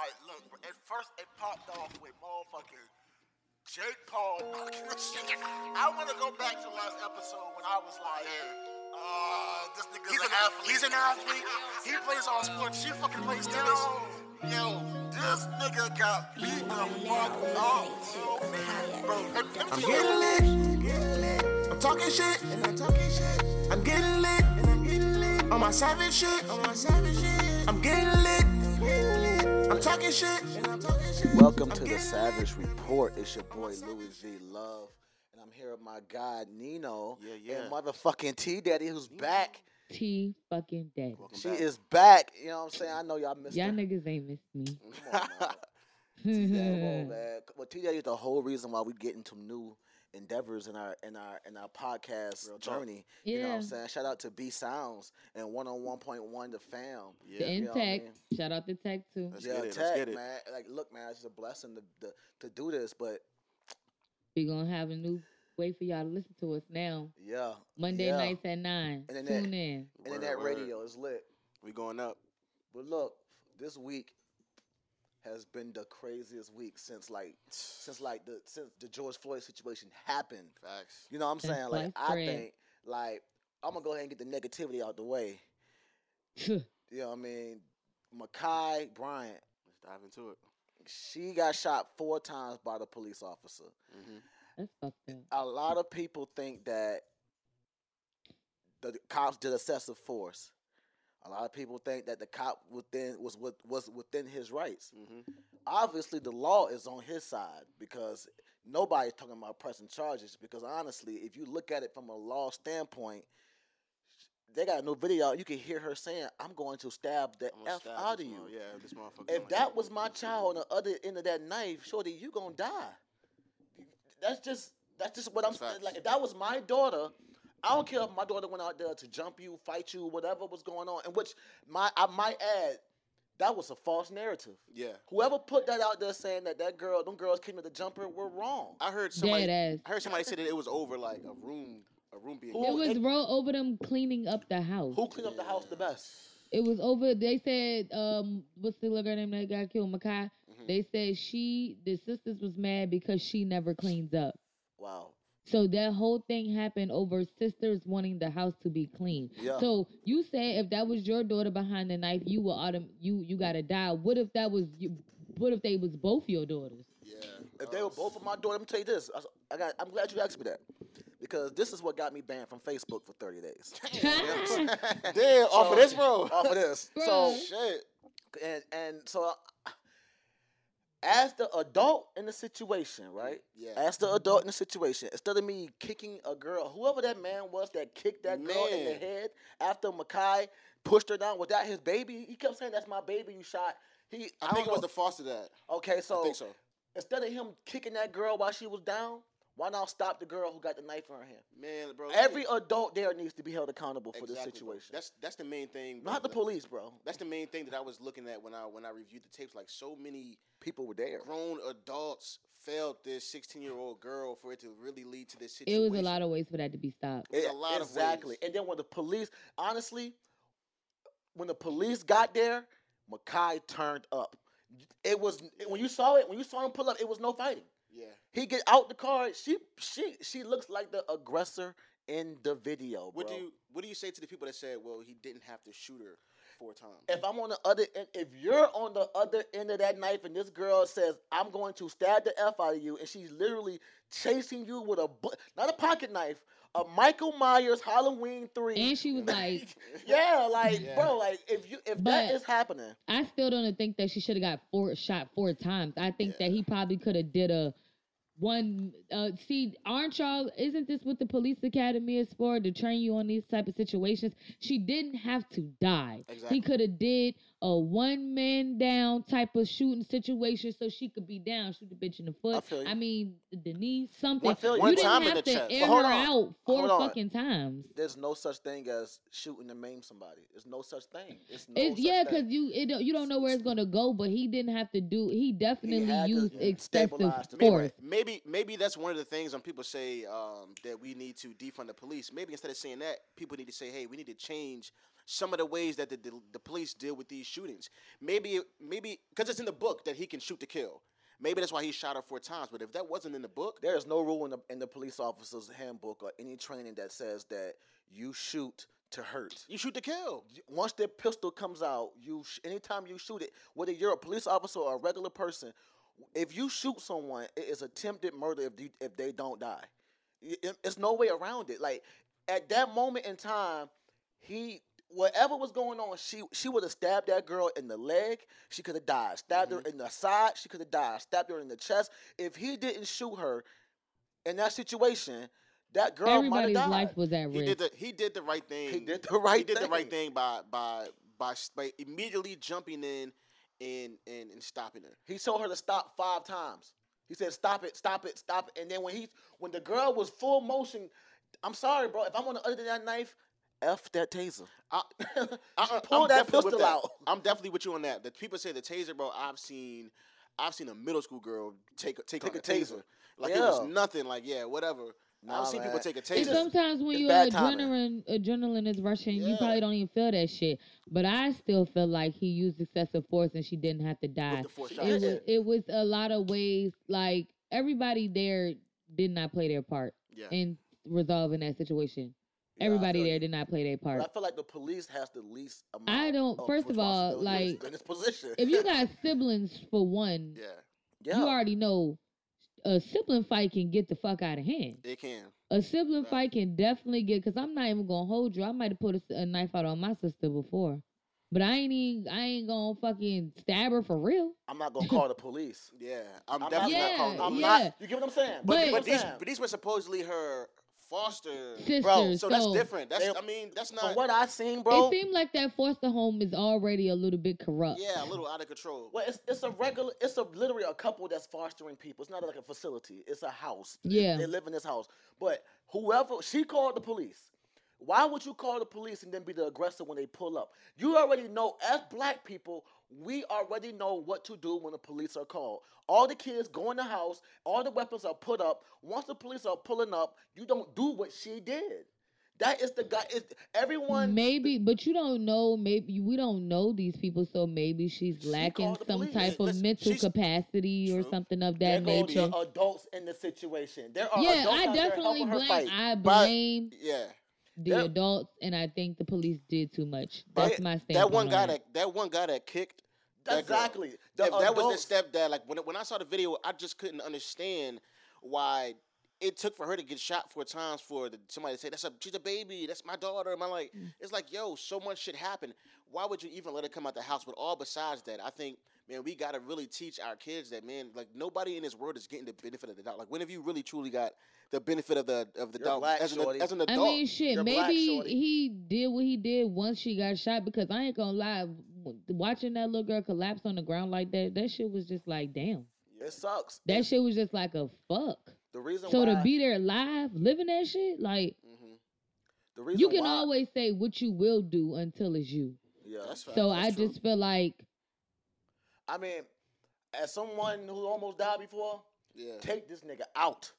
I look. At first, it popped off with motherfucking Jake Paul. I want to go back to last episode when I was like, uh, this nigga's He's an, athlete. He's an athlete. He plays all sports. She fucking plays tennis. Yo, this nigga got beat the fuck up, bro. Bro, let- let me I'm getting lit. I'm talking shit. And I'm talking shit. I'm getting lit. And I'm getting lit. On my savage shit. On my savage shit. I'm getting lit. I'm talking shit. And I'm talking shit. Welcome I'm to the Savage Report. It's your boy Louis V Love, and I'm here with my guy Nino Yeah, yeah. and motherfucking T Daddy, who's back. T fucking daddy. Welcome She back. is back. You know what I'm saying? I know y'all missed me. Y'all her. niggas ain't missed me. Come on, man. T Daddy, come on, man. Well, T Daddy is the whole reason why we get into new endeavors in our in our in our podcast Real talk. journey. You know what Yeah. I'm saying? Shout out to B Sounds and one on one point one the fam. Yeah. The you know what I mean? Shout out to Tech too. Let's yeah, get it. tech, Let's get it. man. Like, look, man, it's a blessing to, to to do this, but we're gonna have a new way for y'all to listen to us now. yeah, Monday yeah. nights at nine. Internet. Tune in. Internet Word, word. radio is lit. We going up. But look, this week has been the craziest week since like since like the since the George Floyd situation happened. Facts. You know what I'm Since saying? Like I think like I'm gonna go ahead and get the negativity out the way. You know what I mean? Makai Bryant, Let's dive into it. she got shot four times by the police officer. hmm That's fucked up. A lot of people think that the cops did excessive force. A lot of people think that the cop within was with, was within his rights. hmm obviously the law is on his side because nobody's talking about pressing charges because honestly if you look at it from a law standpoint they got no video you can hear her saying i'm going to stab the I'm f stab out of you mother- Yeah, this motherfucker. if that was my child on the other end of that knife shorty you gonna die that's just that's just what i'm That's facts. like if that was my daughter I don't care if my daughter went out there to jump you, fight you, whatever was going on. And which my I might add, that was a false narrative. Yeah. Whoever put that out there saying that that girl, them girls came to the jumper were wrong. I heard somebody. Dead ass. I heard somebody say that it was over like a room, a room being. Who- It was it- roll over them cleaning up the house. Who cleaned up the house the best? It was over. They said, um, what's the little girl name that got killed? Makai. Mhm. They said she, the sisters was mad because she never cleans up. Wow. So that whole thing happened over sisters wanting the house to be clean. Yeah. So you say if that was your daughter behind the knife, you will autom- you you gotta die. What if that was you? What if they was both your daughters? Yeah. If they were both of my daughter, let me tell you this. I, I got. I'm glad you asked me that because this is what got me banned from Facebook for 30 days. Damn, off So, of this, bro. Off of this. So Shit. and and so as the adult in the situation, right? Yeah. As the adult in the situation, instead of me kicking a girl, whoever that man was that kicked that girl in the head after Makai pushed her down, without his baby? He kept saying, "That's my baby you shot." He, I, don't think it was the foster dad. okay. So, I so. instead of him kicking that girl while she was down, why not stop the girl who got the knife in her hand? Man, bro. Every adult there needs to be held accountable for Exactly, this bro. situation. That's that's the main thing. not the police, bro. That's the main thing that I was looking at when I when I reviewed the tapes. Like so many People were there. grown adults failed this 16 year old girl for it to really lead to this situation. It was a lot of ways for that to be stopped. It was a lot of exactly. ways. And then when the police, honestly, when the police got there, Makai turned up. It was when you saw it, when you saw him pull up, it was no fighting. Yeah. He get out the car. She she she looks like the aggressor in the video, What bro. do you what do you say to the people that said, well, he didn't have to shoot her four times? if I'm on the other end, if you're on the other end of that knife and this girl says, I'm going to stab the F out of you, and she's literally chasing you with a, bu- not a pocket knife, a Michael Myers Halloween 3. And she was like, yeah, like, Yeah. bro, like, if you if that But- is happening, I still don't think that she should have got four shot four times. I think that he probably could have did a one. Uh, see, aren't y'all? Isn't this what the police academy is for to train you on these type of situations? She didn't have to die. Exactly. He could have did a one man down type of shooting situation so she could be down, shoot the bitch in the foot. feel you. I mean, the knee, something. I feel you. One didn't time in have the to chest. air her on. out four fucking times. there's no such thing as shooting to maim somebody. There's no such thing. It's no It's yeah, because you it, don't- you don't know where it's gonna go, but he didn't have to do. He definitely to used excessive stabilize the force. Maybe maybe that's one of the things when people say um, that we need to defund the police. Maybe instead of saying that, people need to say, hey, we need to change some of the ways that the, the, the police deal with these shootings. Maybe maybe because it's in the book that he can shoot to kill. Maybe that's why he shot her four times. But if that wasn't in the book, There is no rule in the in the police officer's handbook or any training that says that you shoot to hurt. you shoot to kill. Once their pistol comes out, you sh- anytime you shoot it, whether you're a police officer or a regular person, if you shoot someone, it is attempted murder if you, if they don't die. It- It's no way around it. Like at that moment in time, he whatever was going on, she she would have stabbed that girl in the leg, she could have died. Stabbed her mm-hmm. in the side, she could have died. Stabbed her in the chest. If he didn't shoot her in that situation, that girl might have Everybody's died. life was at He risk. did the he did the right thing. He did the right He did the right thing. thing by by by, by immediately jumping in and and, and stopping her. He told her to stop five times. He said, "Stop it, stop it, stop it." And then when he, when the girl was full motion, I'm sorry, bro. If I'm on the other end of that knife, f that taser. I, Just I, pull I'm that definitely with pistol that. out. I'm definitely with you on that. The people say the taser, bro. I've seen, I've seen a middle school girl take a- take, Take on a taser. Like it was nothing. Like yeah, whatever. Nah, I've seen people take a It's And taser. sometimes when it's your bad timing. adrenaline adrenaline is rushing, you probably don't even feel that shit. But I still feel like he used excessive force and she didn't have to die. the four shots. It was it was a lot of ways like everybody there did not play their part yeah. in resolving that situation. Yeah, I Everybody feel there you. did not play their But I feel like the police has the least amount. I don't- Of first of all, like, in this position. If you got siblings for one, yeah, yeah, you already know a sibling fight can get the fuck out of hand. it can. A sibling Right. fight can definitely get because I'm not even gonna hold you. I might have put a knife out on my sister before, but I ain't even, I ain't gonna fucking stab her for real. I'm not gonna call the police. Yeah, I'm, I'm definitely not- not calling. Yeah, I'm yeah. not. You get what I'm saying? But, But- but these what I'm saying? but these were supposedly her foster. Sisters, Bro, So that's so different. That's They- I mean that's From not. what I seen, bro. It seemed like that foster home is already a little bit corrupt. Yeah, a little out of control. Well, it's it's a regular, it's a literally a couple that's fostering people. It's not like a facility. It's a house. Yeah. they live in this house. But whoever she called the police. Why would you call the police and then be the aggressor when they pull up? You already know, as black people, we already know what to do when the police are called. All the kids go in the house, all the weapons are put up. Once the police are pulling up, you don't do what she did. That is the guy. Is everyone? Maybe, but you don't know. Maybe we don't know these people, so maybe she's lacking the some type of Listen, mental capacity or something of that go nature. adults in the situation. There are Yeah, adults I there definitely blame. I But- blame Yeah, the Yeah. adults, and I think the police did too much. That's my standpoint. that one guy it. that that one guy that kicked. that exactly. The if that was adults- the stepdad, like when when I saw the video, I just couldn't understand why it took for her to get shot four times for the, somebody to say that's a she's a baby, that's my daughter. And I'm like, Mm. it's like, yo, so much shit happened. Why would you even let her come out the house? But all besides that, I think, man, we gotta really teach our kids that, man, like nobody in this world is getting the benefit of the doubt. Like, when have you really truly got the benefit of the of the You're doubt black, as, an, shorty. as an I adult? mean, shit. You're maybe shorty. he did what he did once she got shot. Because I ain't gonna lie, watching that little girl collapse on the ground like that, that shit was just like, damn. It sucks. That shit was just like a fuck. The reason So why to be there live, living that shit, like hmm the reason you can why, always say what you will do until it's you. yeah. That's fact. So That's I true. just feel like I mean, as someone who almost died before, yeah. take this nigga out.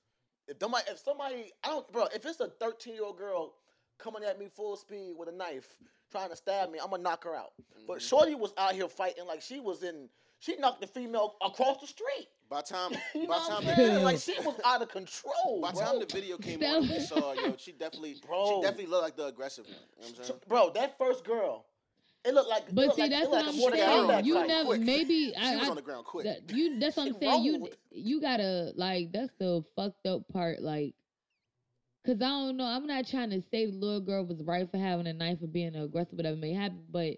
If somebody, if somebody, I don't, bro. If it's a 13 year old girl coming at me full speed with a knife trying to stab me, I'm gonna knock her out. But Mhm. Shorty was out here fighting like she was in. She knocked the female across the street. By time, You know by what time I'm the Like she was out of control, by bro. time the video came Steph- on, we saw yo, she definitely, Bro. she definitely looked like the aggressive one. You know what I'm saying? Bro, that first girl, it looked like. it But looked see, like, that's what looked I'm like a Mortal saying. You never, quick. maybe She I, was I on the ground quick. that, you. That's what I'm saying. You you gotta like that's the fucked up part. Like, cause I don't know. I'm not trying to say the little girl was right for having a knife or being aggressive, whatever may happen. But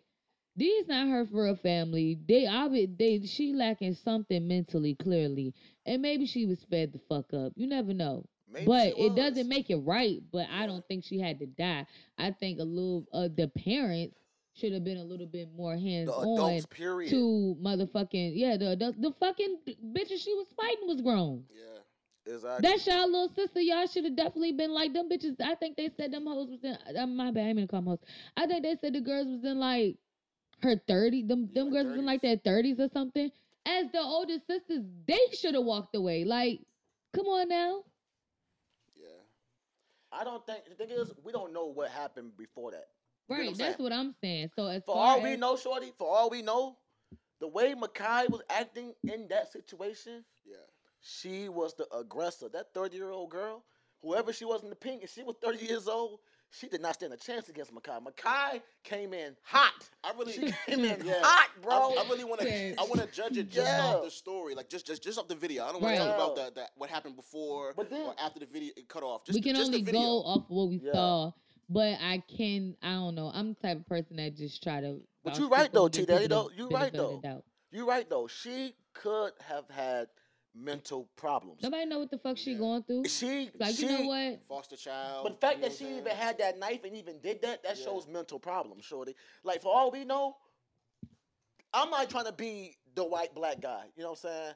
these not her for a family. They obvi- they she lacking something mentally, clearly, and maybe she was fed the fuck up. You never know. Maybe but it doesn't make it right. But I don't think she had to die. I think a little uh, the parents should have been a little bit more hands The on adults, period. to motherfucking yeah the adults. The fucking bitches she was fighting was grown. Yeah. Exactly. That's y'all little sister. Y'all should have definitely been like them bitches. I think they said them hoes was in. Uh, my bad. I didn't mean to call them hoes. I think they said the girls was in like her thirty. Them Yeah, them girls was in like their thirties or something. As the oldest sisters, they should have walked away. Like, come on now. Yeah. I don't think the thing is we don't know what happened before that. What I'm Right, that's what I'm saying. So as For far all we know, Shorty, for all we know, the way Makai was acting in that situation, Yeah. she was the aggressor. That 30 year old girl, whoever she was in the pink, and she was 30 years old, she did not stand a chance against Makai. Makai came in hot. I really She came in Yeah. hot, bro. I really want to. I want to judge it just Yeah. off the story, like just just just off the video. I don't want Right. to talk about Yeah. the, that what happened before But then- or after the video it cut off. Just we can just only the video. go off what we Yeah. saw. But I can, I don't know. I'm the type of person that just try to. But bounce you right, though, and T-Daddy, people though. You benefit right, though. You're right, though. She could have had mental problems. Nobody know what the fuck she Yeah. going through. She, Like she, you know what? Foster child. But the fact that she what I'm even had that knife and even did that, that Yeah. shows mental problems, shorty. Like for all we know, I'm not trying to be the white black guy. You know what I'm saying?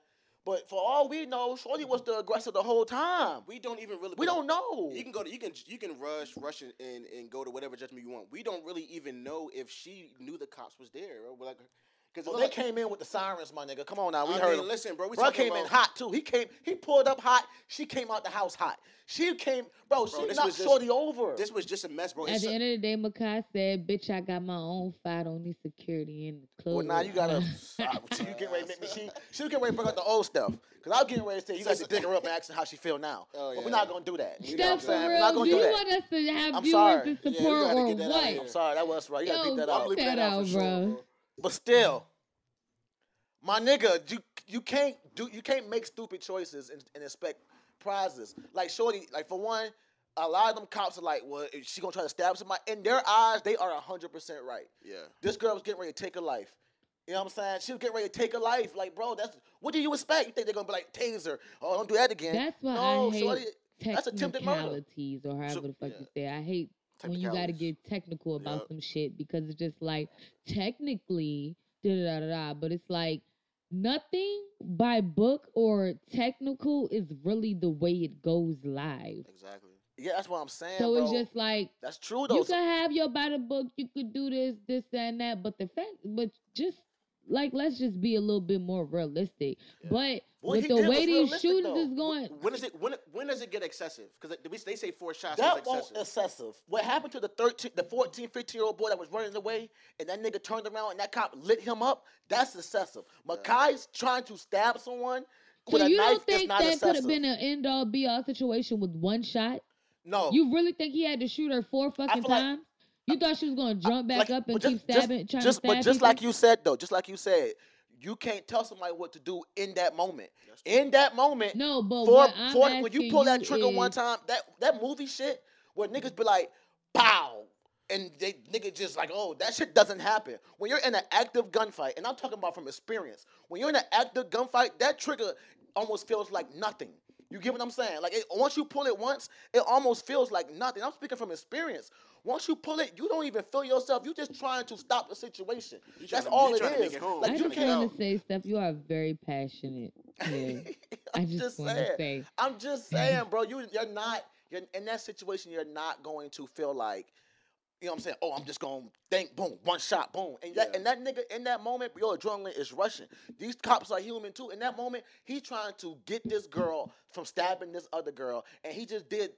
But for all we know, Shorty was the aggressor the whole time. we don't even really. We don't know. You can go to you can you can rush rush and, and, go to whatever judgment you want. We don't really even know if she knew the cops was there. Or like, because Well, they came in with the sirens, my nigga. Come on now, we I heard mean, them. listen, bro. We Bro talking came in hot too. He came. He pulled up hot. She came out the house hot. She came, bro. she this knocked was just- Shorty over. This was just a mess, bro. At It's the a- end of the day, Makai said, "Bitch, I got my own fight. I don't need security in the club." well, now you gotta. uh, you getting ready to make me. She, she was getting ready to bring out the old stuff. Cause I was getting ready to say you got to dig her up and ask her how she feel now. Oh, But we're not gonna do that. You know what I'm Steph, for saying? We're real, not gonna you do that. want us to have I'm viewers sorry. to support gotta or get that out of what? I'm sorry, that was right. You gotta beat that out. bleep that that out out, bro. Bro. But still, my nigga, you you can't do you can't make stupid choices and, and expect prizes. Like Shorty, like for one, a lot of them cops are like, well, is she gonna try to stab somebody? In their eyes, they are hundred percent right. Yeah. This girl was getting ready to take her life. You know what I'm saying? She was getting ready to take her life. Like, bro, that's what do you expect? You think they're gonna be like taser? Oh, don't do that again. That's why no, I hate Shorty, that's attempted murder. technicalities or however So- the fuck yeah. you say. I hate when you got to get technical about Yup. some shit because it's just like technically da da da da. But it's like nothing by book or technical is really the way it goes live. Exactly. Yeah, that's what I'm saying. So it's just like that's true though. you could have your by the book, you could do this, this, that, and that, but the fact, but just like let's just be a little bit more realistic. But What with the way these realistic, shootings though. is going, When is it? When when does it get excessive? Because they say four shots That is won't excessive. excessive. What happened to the 13, the 14, 15 year old boy that was running away and that nigga turned around and that cop lit him up? That's excessive. Makai's trying to stab someone so with a you knife don't is think not that could have been an end all be all situation with one shot? no. You really think he had to shoot her four fucking feel like- times? You thought she was gonna jump back Like, up and just- keep stabbing, trying just, to stab But just people? like you said though, just like you said, you can't tell somebody what to do in that moment. In that moment, No, but for, what I'm for when you pull that you trigger one time, that that movie shit where niggas be like, pow. And they nigga just like, oh, that shit doesn't happen. When you're in an active gunfight, and I'm talking about from experience, when you're in an active gunfight, that trigger almost feels like nothing. You get what I'm saying? Like it, once you pull it once, it almost feels like nothing. I'm speaking from experience. Once you pull it, you don't even feel yourself. You're just trying to stop the situation. You That's tryna- all you it tryna make is. it home. Like I You you just tryna get can't. want to say, Steph, you are very passionate. Yeah. I I'm just, saying. say, I'm just saying, bro. You you're not you're in that situation. You're not going to feel like, you know, what I'm saying. Oh, I'm just gonna think, boom, one shot, boom, and that Yeah. and that nigga in that moment, your adrenaline is rushing. These cops are human too. In that moment, he's trying to get this girl from stabbing this other girl, and he just did.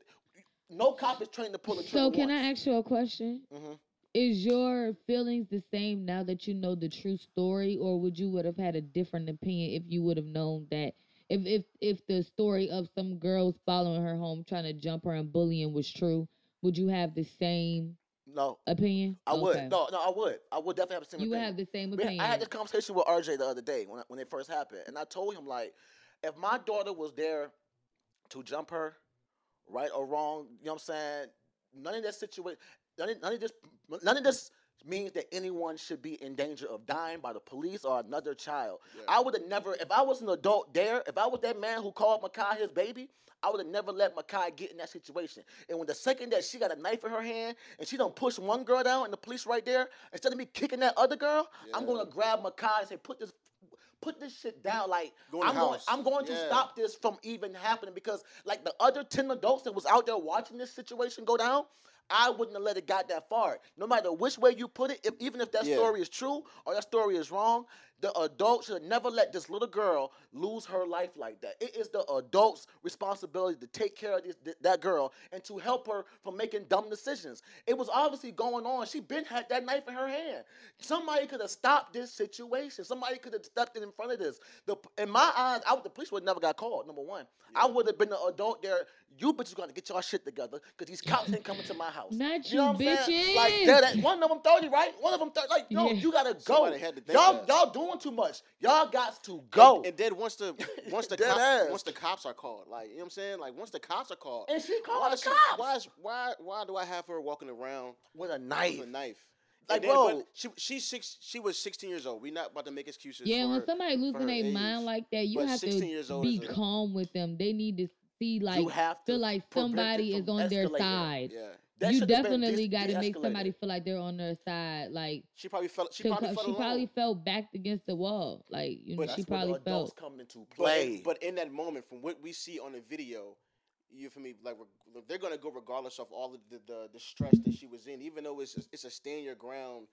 No cop is trained to pull a trigger. so can once. I ask you a question? Mhm. Is your feelings the same now that you know the true story, or would you would have had a different opinion if you would have known that if if if the story of some girls following her home trying to jump her and bullying was true? Would you have the same No, opinion? I would. Okay. No, no, I would. I would definitely have the same. Opinion. You would have the same opinion. I had this conversation with RJ the other day when when it first happened, and I told him like, if my daughter was there to jump her, right or wrong, you know what I'm saying? None of that situation, none of, none of this, none of this means that anyone should be in danger of dying by the police or another child. Yeah. I would have never, if I was an adult there, if I was that man who called Makai his baby. I would have never let Makai get in that situation. And when the second that she got a knife in her hand and she don't push one girl down and the police right there, instead of me kicking that other girl, I'm gonna grab Makai and say, put this put this shit down. Like Go I'm going. I'm going to Yeah. stop this from even happening because like the other 10 adults that was out there watching this situation go down, I wouldn't have let it got that far. No matter which way you put it, if, even if that Yeah. story is true or that story is wrong, The adult should never let this little girl lose her life like that. It is the adult's responsibility to take care of this, th- that girl and to help her from making dumb decisions. It was obviously going on. She been had that knife in her hand. Somebody could have stopped this situation. Somebody could have stepped in in front of this. The, in my eyes, I, would- the police would never got called. Number one, I would have been the adult there. You bitches gonna get y'all shit together because these cops ain't coming to my house. Not know you, what I'm saying? Like that, that- one of them thirty, right? One of them thirty. Like no, Yeah. you gotta go. Had to Y'all, that. y'all doing too much. Y'all got to go. And, and then once the once the Dead cop, once the cops are called, like you know what I'm saying, like once the cops are called, And she called why the she- cops. Why is why why do I have her walking around with a knife? with knife. a knife? Like, And then, bro. she she's six. She was 16 years old. We not about to make excuses. Yeah, for when her. somebody losing their mind like that, you But have 16 years to old be is a- calm with them. They need to see like have to feel like somebody is on their escalating. side. Yeah, That you definitely de- got to make somebody feel like they're on their side. Like she probably felt. She 'cause probably she felt alone. probably felt backed against the wall. Like you know, But she That's where probably the adults felt. come into But play. in, but in that moment, from what we see on the video, you for me like reg- they're gonna go regardless of all of the, the the stress that she was in, even though it's a, it's a stand your ground,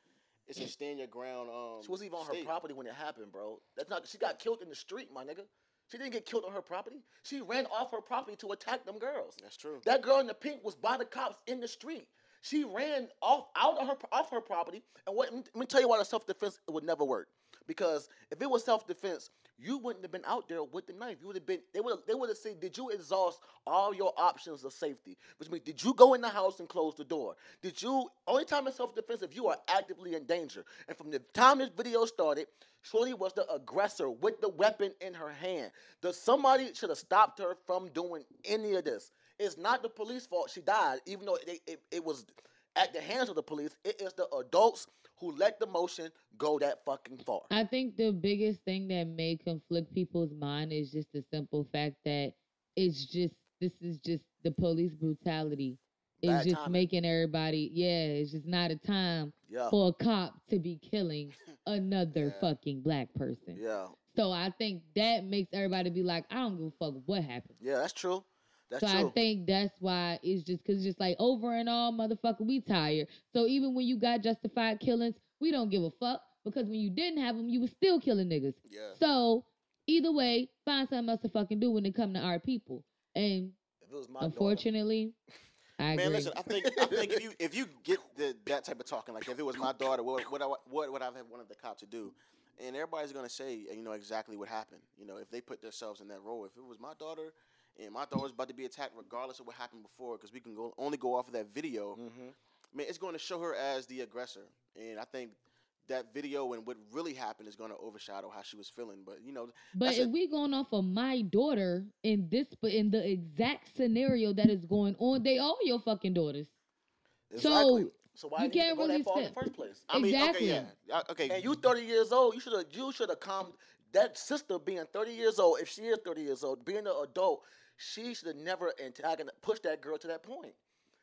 it's a stand your ground. Um, she wasn't even on her state. property when it happened, bro. That's not. She got killed in the street, my nigga. She didn't get killed on her property. She ran off her property to attack them girls. That's true. That girl in the pink was by the cops in the street. She ran off out of her off her property. And what? Let me tell you why the self defense would never work. Because if it was self defense, you wouldn't have been out there with the knife. You would have been. They would. They would have said, "Did you exhaust all your options of safety?" Which means, did you go in the house and close the door? Did you? Only time it's self defense if you are actively in danger. And from the time this video started, Shorty was the aggressor with the weapon in her hand. The somebody should have stopped her from doing any of this. It's not the police fault she died, even though it, it, it was at the hands of the police. It is the adults who let the motion go that fucking far. I think the biggest thing that may conflict people's mind is just the simple fact that it's just this is just the police brutality. It's Bad just timing. making everybody yeah, it's just not a time Yeah, for a cop to be killing another Yeah. fucking black person. yeah, So I think that makes everybody be like, I don't give a fuck what happened. yeah. That's true. That's so true. I think that's why it's just because just like over and all, motherfucker, we tired. So even when you got justified killings, we don't give a fuck because when you didn't have them, you was still killing niggas. Yeah. So either way, find something else to fucking do when it come to our people. And if it was my daughter- unfortunately, I agree. Man, listen. I think I think if you if you get the, that type of talking, like if it was my daughter, what what I, what would I have wanted the cop to do? And everybody's gonna say, you know, exactly what happened. You know, if they put themselves in that role. If it was my daughter, and my daughter was about to be attacked, regardless of what happened before, because we can go only go off of that video. Mhm. Man, it's going to show her as the aggressor, and I think that video and what really happened is going to overshadow how she was feeling. But you know, but if it. we going off of my daughter in this, but in the exact scenario that is going on, they all your fucking daughters. Exactly. So, So why you didn't you can't go really that far in the first place? I mean, Exactly. okay, yeah, okay. And you 30 years old, you should have you should have come that sister being 30 years old, if she is 30 years old, being an adult, she should have never antagonized pushed that girl to that point.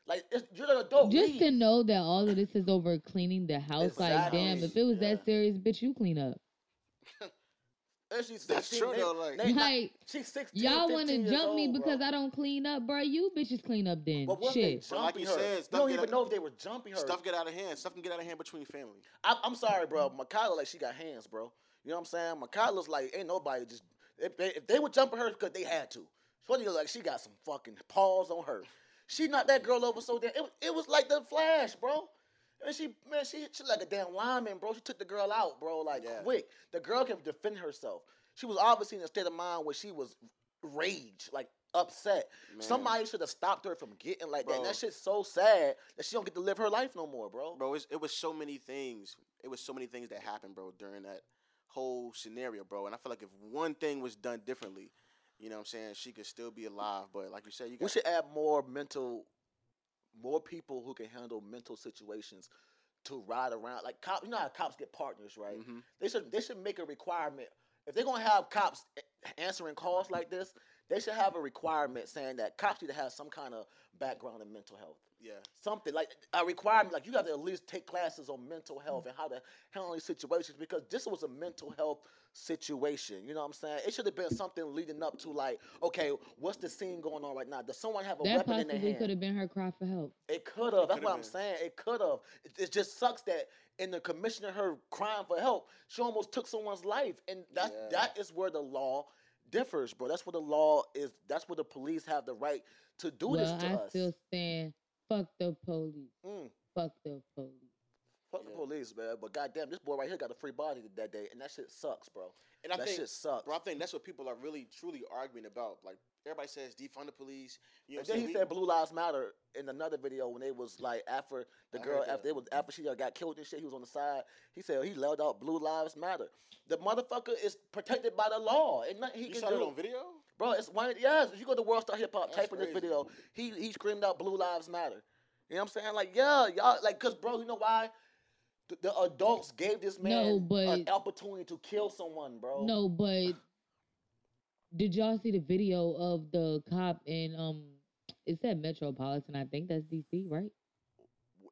Like it's, you're an adult. just leave. to know that all of this is over cleaning the house, like damn, if it was Yeah. that serious, bitch, you clean up. And she's That's true, they- though, like- they not- Like she's 16. y'all want to 15 years jump me because bro. I don't clean up, bro. You bitches clean up then. But what they Shit. But like jumping you her? said, you don't even out- know if they were jumping her. Stuff get out of hand. Stuff can get out of hand between family. I, I'm sorry, bro. Makayla like she got hands, bro. You know what I'm saying? Makayla's like ain't nobody just if they if they were jumping her because they had to. Shorty look like she got some fucking paws on her. She knocked that girl over so damn. It, was- it was like the flash, bro. And she man, she she like a damn lineman, bro. She took the girl out, bro, like Yeah. quick. The girl can defend herself. She was obviously in a state of mind where she was rage, like upset. Man. Somebody should have stopped her from getting like that. And Bro. that shit's so sad that she don't get to live her life no more, bro. bro. It was so many things. It was so many things that happened, bro, during that whole scenario, bro. And I feel like if one thing was done differently, you know what I'm saying, she could still be alive. But like you said, you We should add more mental, more people who can handle mental situations to ride around. Like cops, you know how cops get partners, right? Mhm. They should they should make a requirement if they're gonna have cops answering calls like this. They should have a requirement saying that cops need to have some kind of background in mental health. Yeah. Something like a requirement, like you have to at least take classes on mental mm. health and how to handle these situations because this was a mental health situation. You know what I'm saying? It should have been something leading up to like, okay, what's the scene going on right now? Does someone have a That weapon in their possibly hand? could have been her cry for help. It could have. That's could've what I'm saying. It could have. It, it just sucks that in the commissioner her crying for help, she almost took someone's life, and that Yeah. that is where the law differs, bro. That's what the law is. That's what the police have the right to do well, this to I us. still stand. Fuck the police. Mm, Fuck the police. Fuck the police, man. But goddamn, this boy right here got a free body that day, and that shit sucks, bro. And I that think, shit sucks. bro, I think that's what people are really, truly arguing about. Like everybody says, defund the police. You know And then he said Blue Lives Matter in another video when they was like after the I girl after it was after she got killed and shit, he was on the side. He said he laid out Blue Lives Matter. The motherfucker is protected by the law. And nothing he you can saw do. it on video? Bro, it's one yes, if you go to World Star Hip Hop, type in this video, he he screamed out Blue Lives Matter. You know what I'm saying? Like, yeah, y'all like cause bro, you know why? The, the adults gave this man No, an opportunity to kill someone, bro. No, but did y'all see the video of the cop in um? It said Metropolitan. I think that's DC, right?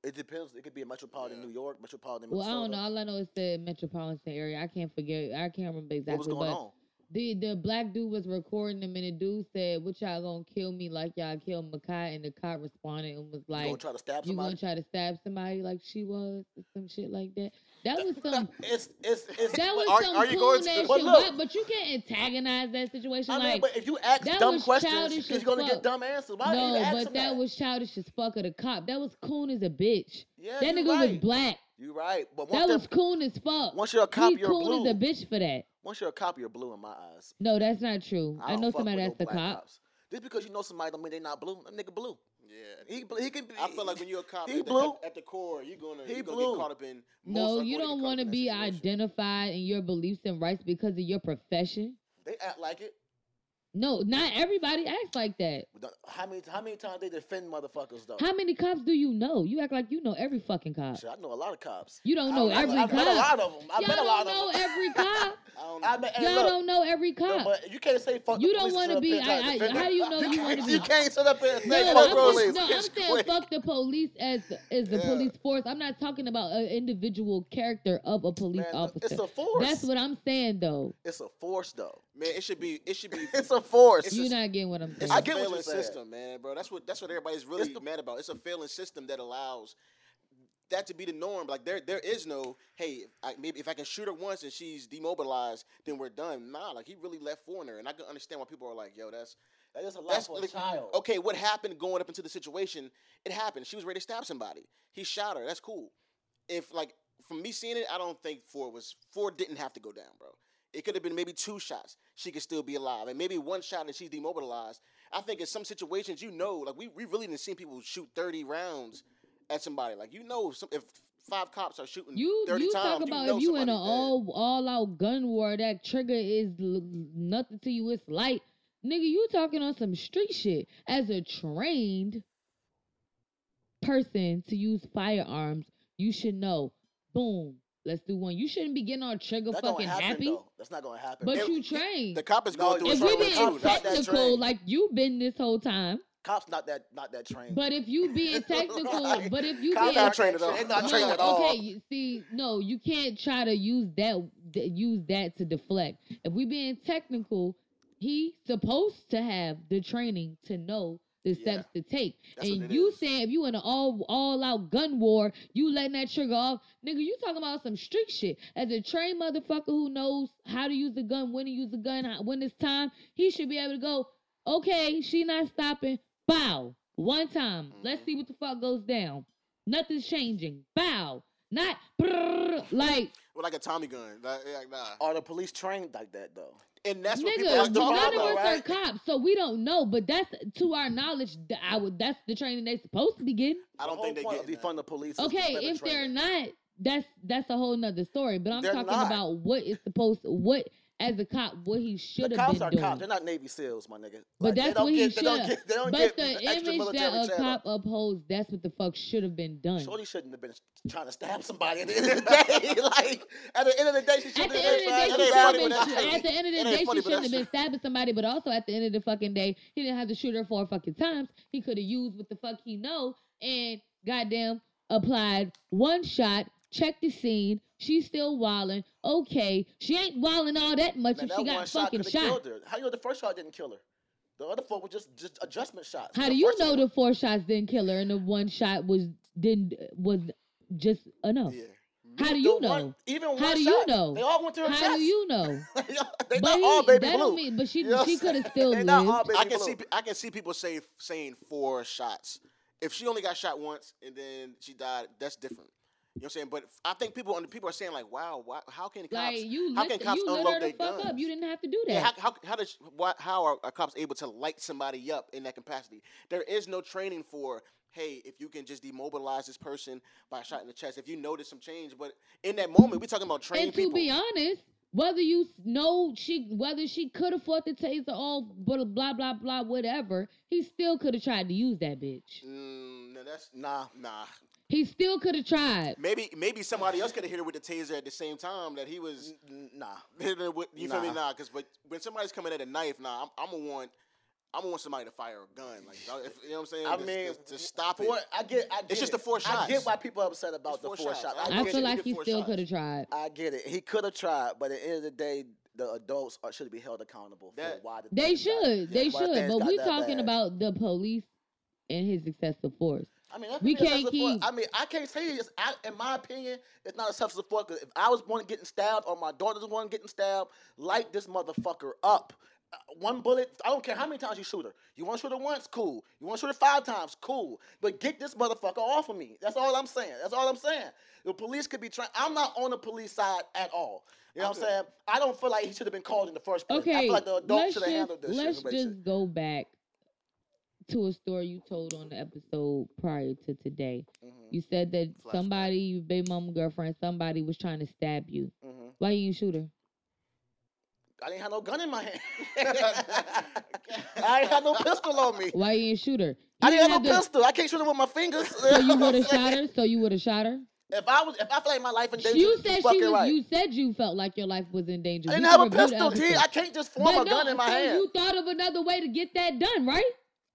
It depends. It could be a metropolitan Yeah. New York, metropolitan Well, I don't know. All I know is the metropolitan area. I can't forget. I can't remember exactly. What was going but on? The the black dude was recording him, and the dude said, "What y'all gonna kill me like y'all killed Makai?" And the cop responded and was like, you gonna try to stab somebody? "You gonna try to stab somebody like she was, or some shit like that." That was some. It's it's it's. That was Are- some are you cool going to- But look- but you can't antagonize that situation. I mean, like, but if you ask dumb questions, you're gonna fuck. get dumb answers. Why no, but that was childish as fuck of the cop. That was coon as a bitch. yeah, that nigga was black. You right, but That was coon as fuck. once you're a cop, you're coon blue. as a bitch for that. Once you're a cop, you're blue in my eyes. No, that's not true. I, I, know somebody that's no the cop. Cops. Just because you know somebody don't mean they not blue. That nigga blue. Yeah. He he can. Be, I feel like when you're a cop, he at, the, blue. at, at the core, you're gonna He you're gonna blue. get caught up in. No, you don't want to caught up in that be situation. identified in your beliefs and rights because of your profession. They act like it. No, not everybody acts like that. How many how many times they defend motherfuckers though? How many cops do you know? You act like you know every fucking cop. Shit, I know a lot of cops. You don't know I, every I've cop. met a lot of them. I've Y'all met a lot don't know them. every cop. I don't I mean, hey, Y'all look, don't know every no, cop. but you can't say fuck You the don't wanna be- sit up here and try I- I- how do you know you can't- wanna be- You can't sit up and say No, fuck I'm, the police. no, I'm saying fuck the police as as the Yeah. police force. I'm not talking about an individual character of a police Man, officer. It's a force. That's what I'm saying though. It's a force though. Man, it should be it should be It's a force. It's You're a- not getting what I'm It's saying. I a get what failing you're saying. system, man, bro. That's what that's what everybody's really the- mad about. It's a failing system that allows that to be the norm. Like there there is no hey, I, maybe if I can shoot her once and she's demobilized, then we're done. Nah, like he really left for her, and I can understand why people are like, yo, that's That is a lot that's for a like- child. Okay, what happened going up into the situation? It happened. She was ready to stab somebody. He shot her. That's cool. If like from me seeing it, I don't think four was four didn't have to go down, bro. It could have been maybe two shots. She could still be alive, and maybe one shot and she's demobilized. I think in some situations, you know, like we, we really didn't see people shoot thirty rounds at somebody. Like you know, some, if five cops are shooting You thirty you times, talk you about know if you in an dead. all all out gun war, that trigger is l- nothing to you. It's light, nigga. You talking on some street shit as a trained person to use firearms. You should know. Boom. Let's do one. You shouldn't be getting on trigger That's fucking happen happy. though. That's not gonna happen. But It- you trained. The cop is No, going through a if we not- training the being cops too. technical, like you've been this whole time. cops not that not that trained. But if you being technical, Right. but if you Cops being not trained at all. They're not no, trained at all. okay, see, no, you can't try to use that use that to deflect. If we being technical, he supposed to have the training to know the Yeah. steps to take. That's and you is. saying if you in an all all out gun war, you letting that trigger off, nigga, you talking about some street shit. As a trained motherfucker who knows how to use the gun, when to use the gun, how- when it's time, he should be able to go. Okay, she not stopping. Bow one time. Mm-hmm. Let's see what the fuck goes down. Nothing's changing. Bow. Not brrr, like with like a Tommy gun. Like, like, nah. Are the police trained like that though? And that's what nigga. people are That's the None of us right? are cops, so we don't know. But that's to our knowledge. th- I would. That's the training they're supposed to be getting. I don't whole think they point get of defund the police. Okay, better if they're not, that's that's a whole nother story. But I'm They're talking not. about what is supposed what as a cop what he should have been doing. cops. are cops. They're not Navy SEAls, my nigga. But Like, that's what he should. They don't get. They don't But get the image that a channel. cop upholds, that's what the fuck should have been done. Shorty shouldn't have been trying to stab somebody at the end of the day. like at the end of the day, she shouldn't have end of the day, been she should ain't have been. somebody. At the end of the day, she shouldn't have been stabbing somebody. But also, at the end of the fucking day, he didn't have to shoot her four fucking times. He could have used what the fuck he know and goddamn applied one shot. Check the scene. She's still wilding. Okay, she ain't wilding all that much Man, if that she got shot fucking coulda shot. her. How you know the first shot didn't kill her? The other four were just just adjustment shots. How The do you know one- the four shots didn't kill her and the one shot was didn't was just enough? Yeah. How do the you one- know? even one How do shot, you know? They all went to her How chest. do you know? they But not he- all baby that blue. don't mean, but she You know she I'm could have still They lived. not all baby I can blue. see I can see people say saying four shots. If she only got shot once and then she died, that's different. You know what I'm saying? But I think people people are saying like, wow, why, how can cops Like you, how can cops you unload the their guns? up. You didn't have to do that. Yeah, how, how, how does why, how are, are cops able to light somebody up in that capacity? There is no training for hey, if you can just demobilize this person by a shot in the chest, if you notice some change. But in that moment, we're talking about trained and to people. be honest, whether you know she, whether she could have fought the taser off, but blah blah blah, whatever, he still could have tried to use that bitch. Mm, no, that's Nah, nah. He still could have tried. Maybe maybe somebody else could have hit her with the taser at the same time that he was. nah. hitting her You feel me? Nah. Nah, because but when somebody's coming at a knife, nah, I'm, I'm gonna want. I'm gonna want somebody to fire a gun, like if, you know what I'm saying. I to, mean, to, to stop four, it. I get. I get It's just it. the four shots. I get why people are upset about It's the four four shots. shots. I I, I get get feel it. it. like he still could have tried. I get it. He could have tried, but at the end of the day, the adults are, should be held accountable for why the They things got- should, they why should. But we that talking bad. about the police and his excessive force. I mean, that We can't self-support. keep- I mean, I can't say it's. I, in my opinion, it's not a self-support. Because if I was born getting stabbed or my daughter's one getting stabbed, light this motherfucker up. Uh, one bullet. I don't care how many times you shoot her. You want to shoot her once, cool. You want to shoot her five times, cool. But get this motherfucker off of me. That's all I'm saying. That's all I'm saying. The police could be trying. I'm not on the police side at all. You know what I'm saying? I don't feel like he should have been called in the first place. I Okay, feel like the adults let's should have just handled this let's situation. just go back to a story you told on the episode prior to today. Mhm, You said that Flashback. somebody, your baby mama girlfriend, somebody was trying to stab you. mhm. Why you didn't shoot her? I didn't have no gun in my hand. I ain't had no pistol on me. Why you didn't shoot her? I You didn't have no to- pistol. I can't shoot it with my fingers. So you would have shot her. So you would have shot her. If I was, if I felt like my life in danger, You you said she was. right. You said you felt like your life was in danger. I didn't can have a pistol, T. episode. I can't just form But a gun in my so hand. you thought of another way to get that done, right?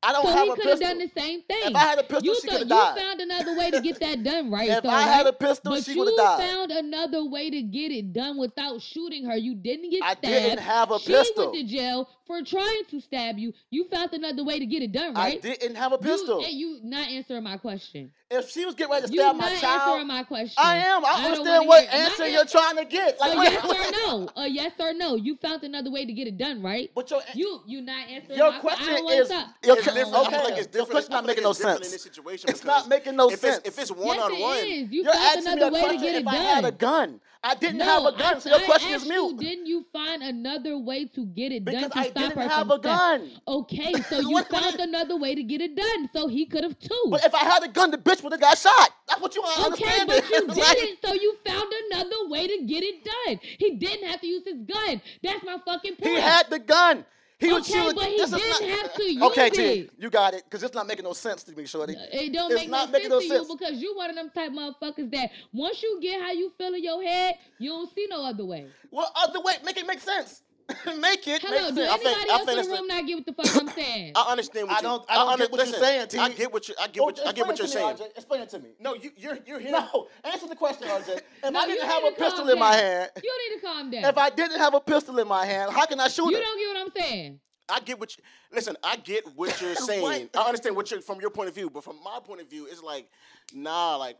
I don't so have he could have done the same thing. If I had a pistol, you she could have you found another way to get that done, right? If though, I had right? a pistol, but she you would have died. found another way to get it done without shooting her. You didn't get I stabbed. didn't have a she pistol. went to jail for trying to stab you. You found another way to get it done, right? I didn't have a pistol. You, and you not answering my question. If she was getting ready to You stab not my child, answering my question. I am. I, don't understand what answer you're an- trying to get. Like, a wait, yes wait. or no. A yes or no. You found another way to get it done, right? But your You you not answering your my question I don't is your It's que- different. I feel okay. like it's different. question I not making no sense. in this situation. It's not making no if sense. It's, if it's one yes, on one. You You're asking me another a way to question get it if. I had a gun. I didn't no, have a gun, I, so your I question is you, didn't you find another way to get it Because done to I stop didn't have a gun. Okay, so you found another way to get it done. So he could have too. But if I had a gun, the bitch would have got shot. That's what you want Okay, understand. but you Like, didn't, so you found another way to get it done. He didn't have to use his gun. That's my fucking point. He had the gun. He was Okay, shooting. but he this is didn't not- have to use Okay, T, it. you got it. Because it's not making no sense to me, Shorty. It don't It's make not no sense no to sense. you because you one of them type motherfuckers that once you get how you feel in your head, you don't see no other way. Well, other way, make it make sense. make it Hello, make do sense. I think- anybody I else in think the it's room not get what the fuck I'm saying? I understand what I you. don't- I don't under- get what you're saying, T. I get what you. I get Oh, what. I get what you're saying. me, RJ. Explain it to me. No, you, you're you're here. No, answer the question, RJ. If No, I didn't have a pistol calm in my hand, You need to calm down. if I didn't have a pistol in my hand, how can I shoot you her? don't get what I'm saying. I get what you listen. I get what you're saying. What? I understand what you're from your point of view, but from my point of view, it's like, nah, like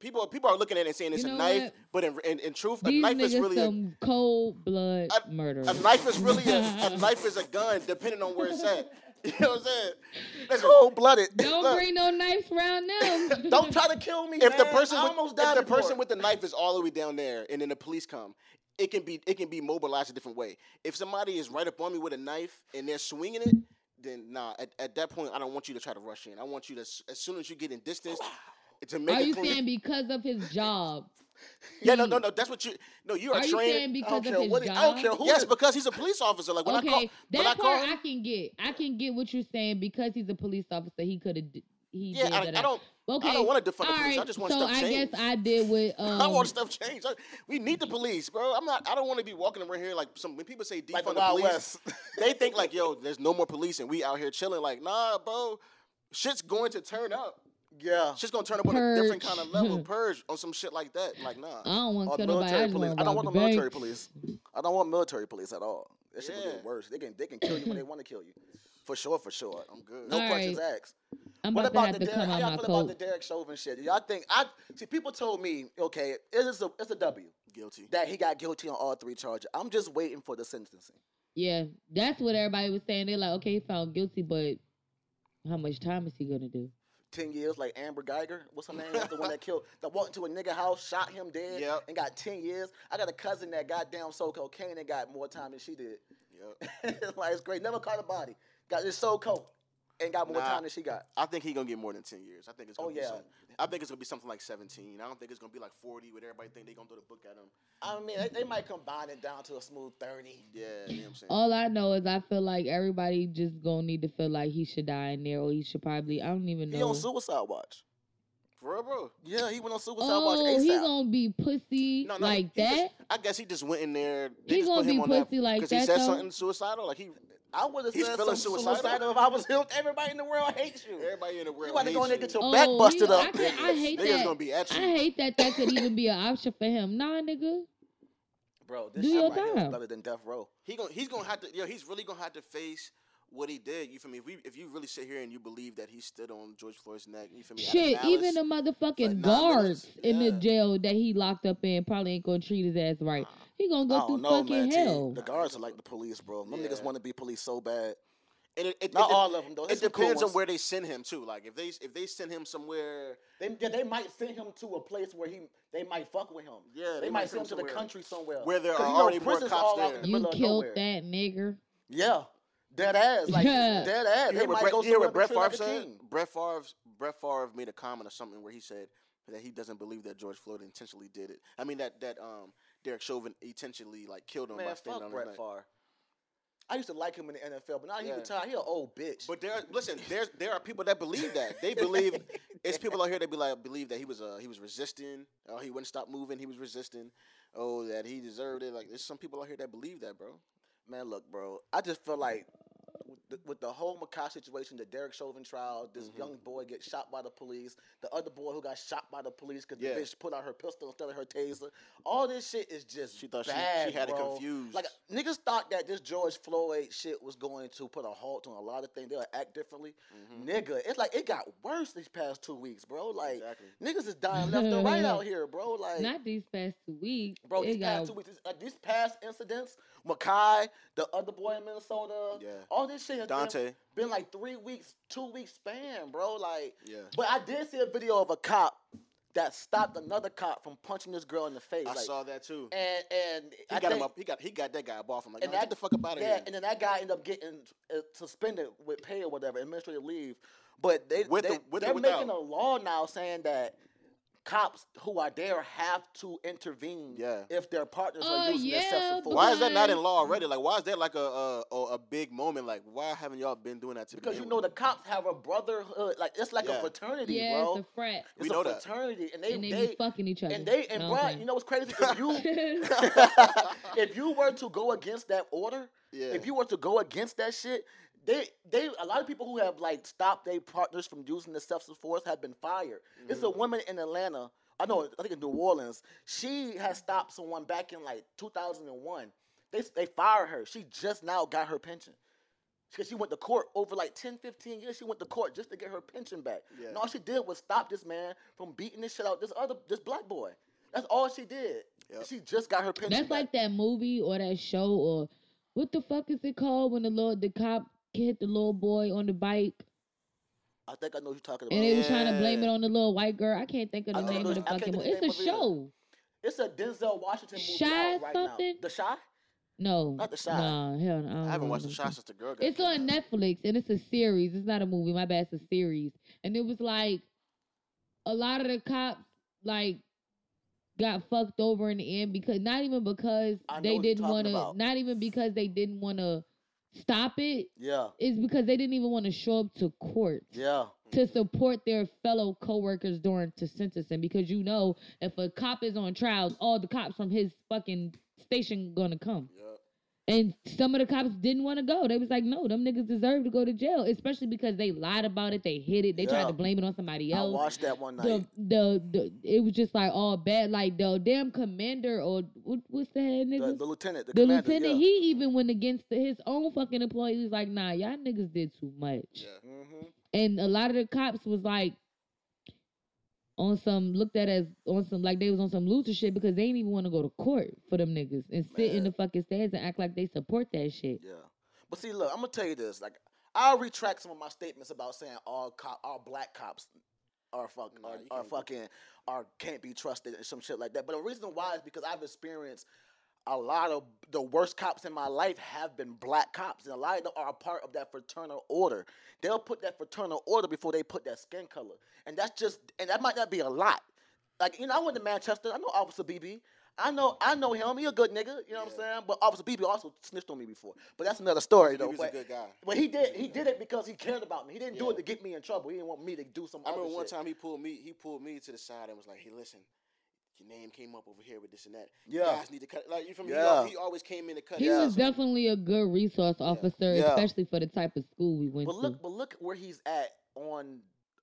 people people are looking at it and saying it's You a knife, what? but in, in, in truth, a knife is niggas really a, cold blood A- murderers. a knife is really a, a knife is a gun, depending on where it's at. You know what I'm saying? Listen, Cold blooded. Don't bring no knives around them. Don't try to kill me. if the person I with, almost if died the before. person with the knife is all the way down there, and then the police come, it can be it can be mobilized a different way. If somebody is right up on me with a knife and they're swinging it, then nah. At, at that point, I don't want you to try to rush in. I want you to, as soon as you get in distance, to make Are you clear. saying because of his job, Yeah, no, no, no. That's what you. No, you are, Are you trained. saying I because don't of care his what. he- job? I don't care who. yes, because he's a police officer. Like when I call, okay, when I that call part him, I can get. I can get what you're saying because he's a police officer. He could have. He yeah, did I, that. I don't. Okay. I don't want to defund the all police. I just want so stuff I changed. guess I did with. Um, I want stuff changed. We need the police, bro. I'm not. I don't want to be walking around here like some. When people say defund Like the the police, West. they think like, yo, there's no more police and we out here chilling. Like, nah, bro. Shit's going to turn up. Yeah. she's gonna turn up on a different kind of level. Purge on some shit like that. Like, nah. I don't want Or to kill nobody. I military just police. want I don't want the no military police. I don't want military police at all. That shit would Yeah. get worse. They can they can kill you when they want to kill you. For sure, for sure. I'm good. No All questions right. asked. I'm What about to about have the to Derek, come how out y'all my feel about the coat. Derek Chauvin shit? Y'all think I see people told me, okay, it is a it's a W Guilty. that he got guilty on all three charges. I'm just waiting for the sentencing. Yeah, that's what everybody was saying. They're like, okay, he found guilty, but how much time is he gonna do? Ten years, like Amber Guyger, what's her name? That's the one that killed, that walked into a nigga house, shot him dead, Yep. and got ten years. I got a cousin that goddamn sold cocaine and got more time than she did. Yep. like it's great. Never caught a body. Got this sold coke and got more Nah. time than she got. I think he gonna get more than ten years. I think it's oh, gonna Oh, be yeah. some, I think it's gonna be something like seventeen. I don't think it's gonna be like forty, where everybody think they gonna throw the book at him. I mean, they, they might combine it down to a smooth thirty. Yeah, you know what I'm saying. All I know is I feel like everybody just gonna need to feel like he should die in there, or he should probably. I don't even know. He know. on suicide watch. For real, bro. Yeah, he went on suicide oh, watch Oh, he ASAP. gonna be pussy No, no, like he just- that? I guess he just went in there. They He just gonna be on that pussy like because that, he said though? something suicidal. Like he, I would have He's said feeling some suicidal? suicidal if I was him. Everybody in the world hates you. everybody in the world. You about to go in there hates get your you. back Oh, busted he- up. I, could, I hate Niggas that. gonna be at you. I hate that that could even be an option for him. Nah, nigga. Bro, this Do shit your right here is better than death row. He gonna he's gonna have to. Yo, he's really gonna have to face what he did. You feel me? If we if you really sit here and you believe that he stood on George Floyd's neck, you feel me? Shit, malice, even the motherfucking guards minutes, in the jail that he locked up in probably ain't gonna treat his ass right. He gonna go through know, fucking man. T. hell. The guards are like the police, bro. Them Yeah. niggas want to be police so bad. and it, it, Not it, all of them though. It There's some cool depends on where they send him to. Like if they if they send him somewhere, They, yeah, they might send him to a place where he they might fuck with him. Yeah, they, they might might send him to the country somewhere where there 'Cause are you already more cops there. You killed nowhere. that nigger. Yeah, dead ass, like Yeah. dead ass. you They hear what might Brett, go you hear what Brett Favre like said? Brett Favre Brett Favre made a comment or something where he said that he doesn't believe that George Floyd intentionally did it. I mean that that um Derek Chauvin intentionally like killed him by Man, standing fuck on Brett his neck. Favre. I used to like him in the NFL, but now he retired. He an old bitch. But there, listen, there's there are people that believe that. They believe it's people out here that be like believe that he was uh he was resisting. Oh, he wouldn't stop moving. He was resisting. Oh, that he deserved it. Like there's some people out here that believe that, bro. Man, look, bro. I just feel like with the, with the whole Makai situation, the Derek Chauvin trial, this Mm-hmm. young boy gets shot by the police, the other boy who got shot by the police because Yeah. the bitch put out her pistol instead of her taser. All this shit is just She thought she- bad, she had it bro. confused. Like niggas thought that this George Floyd shit was going to put a halt on a lot of things. They'll act differently. Nigga, it's like it got worse these past two weeks, bro. Like Exactly. niggas is dying left and right out here, bro. Like Not these past two weeks. Bro, these got- past two weeks, like these past incidents, Makai, the other boy in Minnesota, Yeah. all this shit has Dante. Been, been like three weeks, two weeks span, bro. Like, Yeah. But I did see a video of a cop that stopped another cop from punching this girl in the face. I like, saw that too. And and He I got him up. He got he got that guy off him. Like, and no, that get the fuck up out of yeah, here. and then that guy ended up getting uh, suspended with pay or whatever, administrative leave. But they, With they the- with they're without? making a law now saying that cops who are there have to intervene Yeah. if their partners Oh, are using yeah, excessive force. Why is that not in law already? Like, why is that like a a, a, a big moment? Like, why haven't y'all been doing that to Because you know with? the cops have a brotherhood, like it's like Yeah. a fraternity, yeah, bro. it's a frat. It's We a know that. fraternity, and they And they, they, be fucking each other. and they and No, bro, okay. you know what's crazy? If you if you were to go against that order, Yeah. if you were to go against that shit, they they a lot of people who have like stopped their partners from using the excessive force have been fired. It's Mm-hmm. a woman in Atlanta. I know. I think in New Orleans, she has stopped someone back in like 2001. They they fired her. She just now got her pension. Because she went to court over like 10, 15 years. She went to court just to get her pension back. Yeah. And all she did was stop this man from beating this shit out this other this black boy. That's all she did. Yep. She just got her pension That's back. like that movie or that show or what the fuck is it called when the Lord the cop hit the little boy on the bike I think I know what you're talking about. and they was trying to blame it on the little white girl. I can't think of the know name of the I fucking movie. It's a it either. show. It's a Denzel Washington movie Shy right something? now. The Shy? No, Not The Shy. Nah, hell, no, I, I haven't watched the it's since the girl got. It's killed. on Netflix and it's a series. It's not a movie. My bad. It's a series. And it was like a lot of the cops, like got fucked over in the end because not even because I they didn't want to, not even because they didn't want to stop it. Yeah, It's because they didn't even want to show up to court yeah, to support their fellow coworkers during to sentencing because you know if a cop is on trial, all the cops from his fucking station gonna come. Yup. And some of the cops didn't want to go. They was like, no, them niggas deserve to go to jail, especially because they lied about it, they hid it, they tried to blame it on somebody else. I watched that one night. The, the the it was just like all bad. Like the damn commander or what, what's the head the, nigga? the lieutenant, the, The lieutenant, yeah. he even went against his own fucking employees. He was like, nah, y'all niggas did too much. Yeah. hmm And a lot of the cops was like on some looked at as on some like they was on some loser shit because they didn't even want to go to court for them niggas and sit in the fucking stands and act like they support that shit. Yeah, but see, look, I'm gonna tell you this. Like, I'll retract some of my statements about saying all cop, all black cops are fuck, Nah, are, are fucking, are can't be trusted and some shit like that. But the reason why is because I've experienced a lot of the worst cops in my life have been black cops, and a lot of them are a part of that fraternal order. They'll put that fraternal order before they put that skin color, and that's just, and that might not be a lot. Like you know, I went to Manchester. I know Officer BB. I know, I know him. He a good nigga. You know what I'm saying? But Officer BB also snitched on me before. But that's another story, He though. was a good guy. but he did, he did it because he cared about me. He didn't do it to get me in trouble. He didn't want me to do some. I remember one shit. time he pulled me. He pulled me to the side and was like, "Hey, listen, your name came up over here with this and that. You Yeah. guys need to cut. Like you from Yeah. he, he always came in to cut. He Yeah. was out. definitely a good resource officer, Yeah. especially for the type of school we went But to. look, but look where he's at on.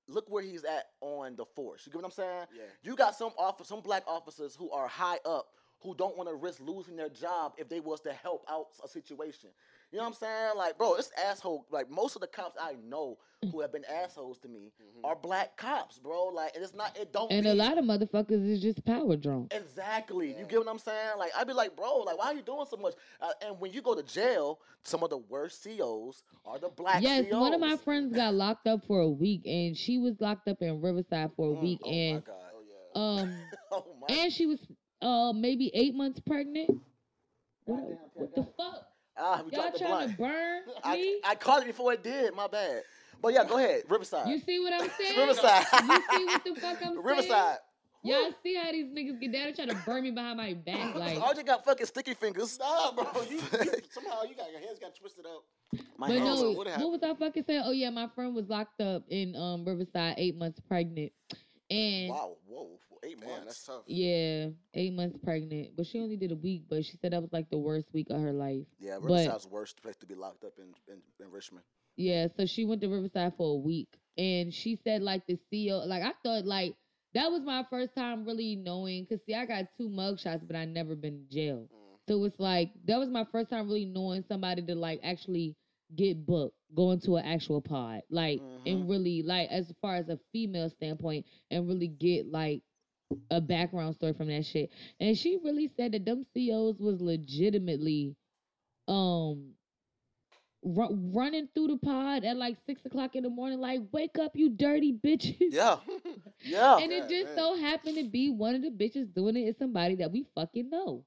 Look where he's at on the force. You get what I'm saying? Yeah. You got some office, some black officers who are high up who don't want to risk losing their job if they was to help out a situation. You know what I'm saying? Like, bro, it's asshole. Like most of the cops I know who have been assholes to me Mm-hmm. are black cops, bro. Like, and it's not. It don't. and be, a lot of motherfuckers is just power drunk. Exactly. You get what I'm saying? Like I'd be like, bro, like why are you doing so much? Uh, and when you go to jail, some of the worst COs are the black Yes, COs. one of my friends got locked up for a week, and she was locked up in Riverside for a Mm, week, oh my and god. Oh yeah. um, oh my. and she was uh maybe eight months pregnant. What, what the fuck? Ah, we Y'all trying to burn I, me? I caught it before it did. My bad. But yeah, go ahead. Riverside. you see what I'm saying? Riverside. You see what the fuck I'm saying? Riverside. Y'all see how these niggas get down and try to burn me behind my back? Like, RJ got fucking sticky fingers. Nah, bro. You, you somehow you got your hands got twisted up. My but no, what what, was I fucking saying? Oh yeah, my friend was locked up in um Riverside, eight months pregnant, and Wow, whoa, eight Man, months. that's tough. yeah, eight months pregnant. But she only did a week, but she said that was like the worst week of her life. Yeah, But- Riverside's the worst place to be locked up in, in, in Richmond. Yeah, so she went to Riverside for a week, and she said like the CEO, like I thought like that was my first time really knowing, cause see I got two mugshots, but I never been to jail. Mm. So it's like that was my first time really knowing somebody to like actually get booked, go into an actual pod, like and really like as far as a female standpoint, and really get like a background story from that shit. And she really said that them CEOs was legitimately um ru- running through the pod at like six o'clock in the morning, like wake up, you dirty bitches. Yeah, yeah. And it just damn. so happened to be one of the bitches doing it is somebody that we fucking know.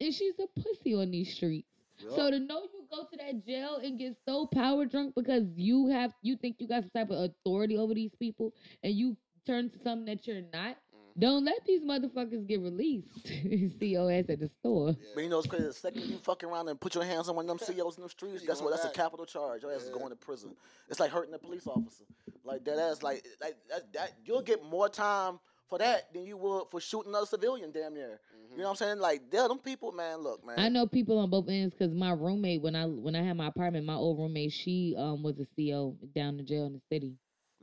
And she's a pussy on these streets. So to know you go to that jail and get so power drunk because you have you think you got some type of authority over these people and you turn to something that you're not. Don't let these motherfuckers get released. See your ass at the store. But you know it's crazy. The second you fuck around and put your hands on one of them CEOs in the streets, guess what? going That's a capital charge. Your ass is going to prison. It's like hurting a police officer. Like that ass, like like that, that you'll get more time for that than you would for shooting another civilian. Damn near. You know what I'm saying? Like, yeah, them people, man. Look, man. I know people on both ends because my roommate when I when I had my apartment, my old roommate, she um was a CO down in jail in the city.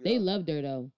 They loved her though.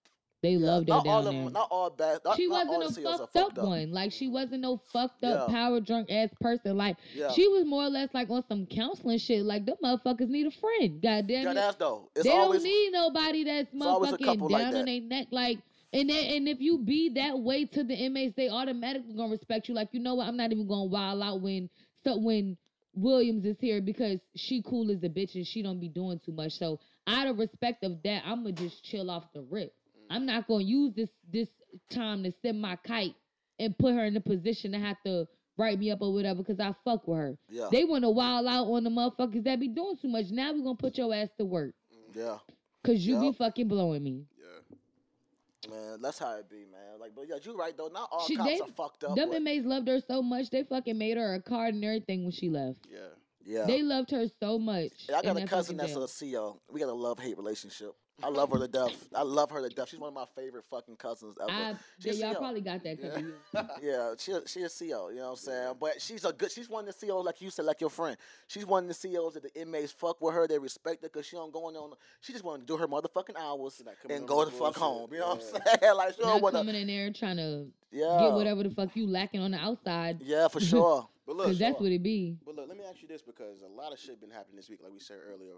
They loved her not down of there. not all bad. Not, she not wasn't a fucked, fucked up, one. Like she wasn't no fucked up, Yeah. power drunk ass person. Like Yeah. she was more or less like on some counseling shit. Like them motherfuckers need a friend. God damn it. that's though. It's they always don't need nobody that's motherfucking down like on their neck. Like and then, and if you be that way to the inmates, they automatically gonna respect you. Like you know what? I'm not even gonna wild out when so when Williams is here because she cool as a bitch and she don't be doing too much. So out of respect of that, I'ma just chill off the rip. I'm not gonna use this this time to send my kite and put her in a position to have to write me up or whatever because I fuck with her. yeah, They wanna wild out on the motherfuckers that be doing too much. Now we gonna put your ass to work. Mm, yeah. Cause you be fucking blowing me. Yeah. Man, that's how it be, man. Like, but yeah, you right though. Not all She- cops they- are fucked up. Them but- inmates loved her so much they fucking made her a card and everything when she left. Yeah. yeah. They loved her so much. Yeah, I got a cousin that's a CEO. We got a love hate relationship. I love her to death. I love her to death. She's one of my favorite fucking cousins ever. I, yeah, y'all CO. probably got that. of you. Yeah, she a- she a CO, you know what I'm saying? But she's a good she's one of the COs like you said, like your friend. She's one of the COs that the inmates fuck with her, they respect her because she don't go on on she just wanna do her motherfucking hours Not coming and go with the fuck home. You know Yeah. what I'm saying? like she don't wanna coming in there trying to Yeah. get whatever the fuck you lacking on the outside. Yeah, for sure. But look, Cause that's what it be. but look, let me ask you this because a lot of shit been happening this week, like we said earlier.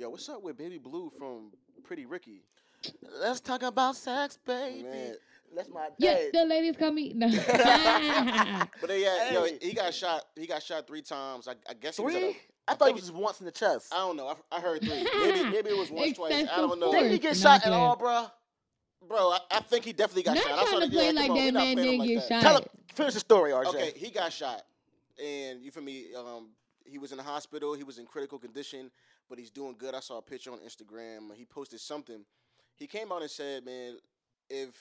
Yo, what's up with Baby Blue from Pretty Ricky? Let's talk about sex, baby. Man. That's my Yeah, the ladies call me. No. But they, yeah, yo, he got shot. He got shot three times. I, I guess he was at Three? a, I thought it was just once in the chest. I don't know. I, I heard three. Maybe maybe it was once, twice. I don't know. Didn't he get shot at all, bro? Bro, I, I think he definitely got Not shot. I saw trying to play yeah, like on, that man playing didn't like get that. shot. Tell him finish the story, RJ. Okay, he got shot, and you for me, um, he was in the hospital. He was in critical condition, but he's doing good. I saw a picture on Instagram. He posted something. He came out and said, "Man, if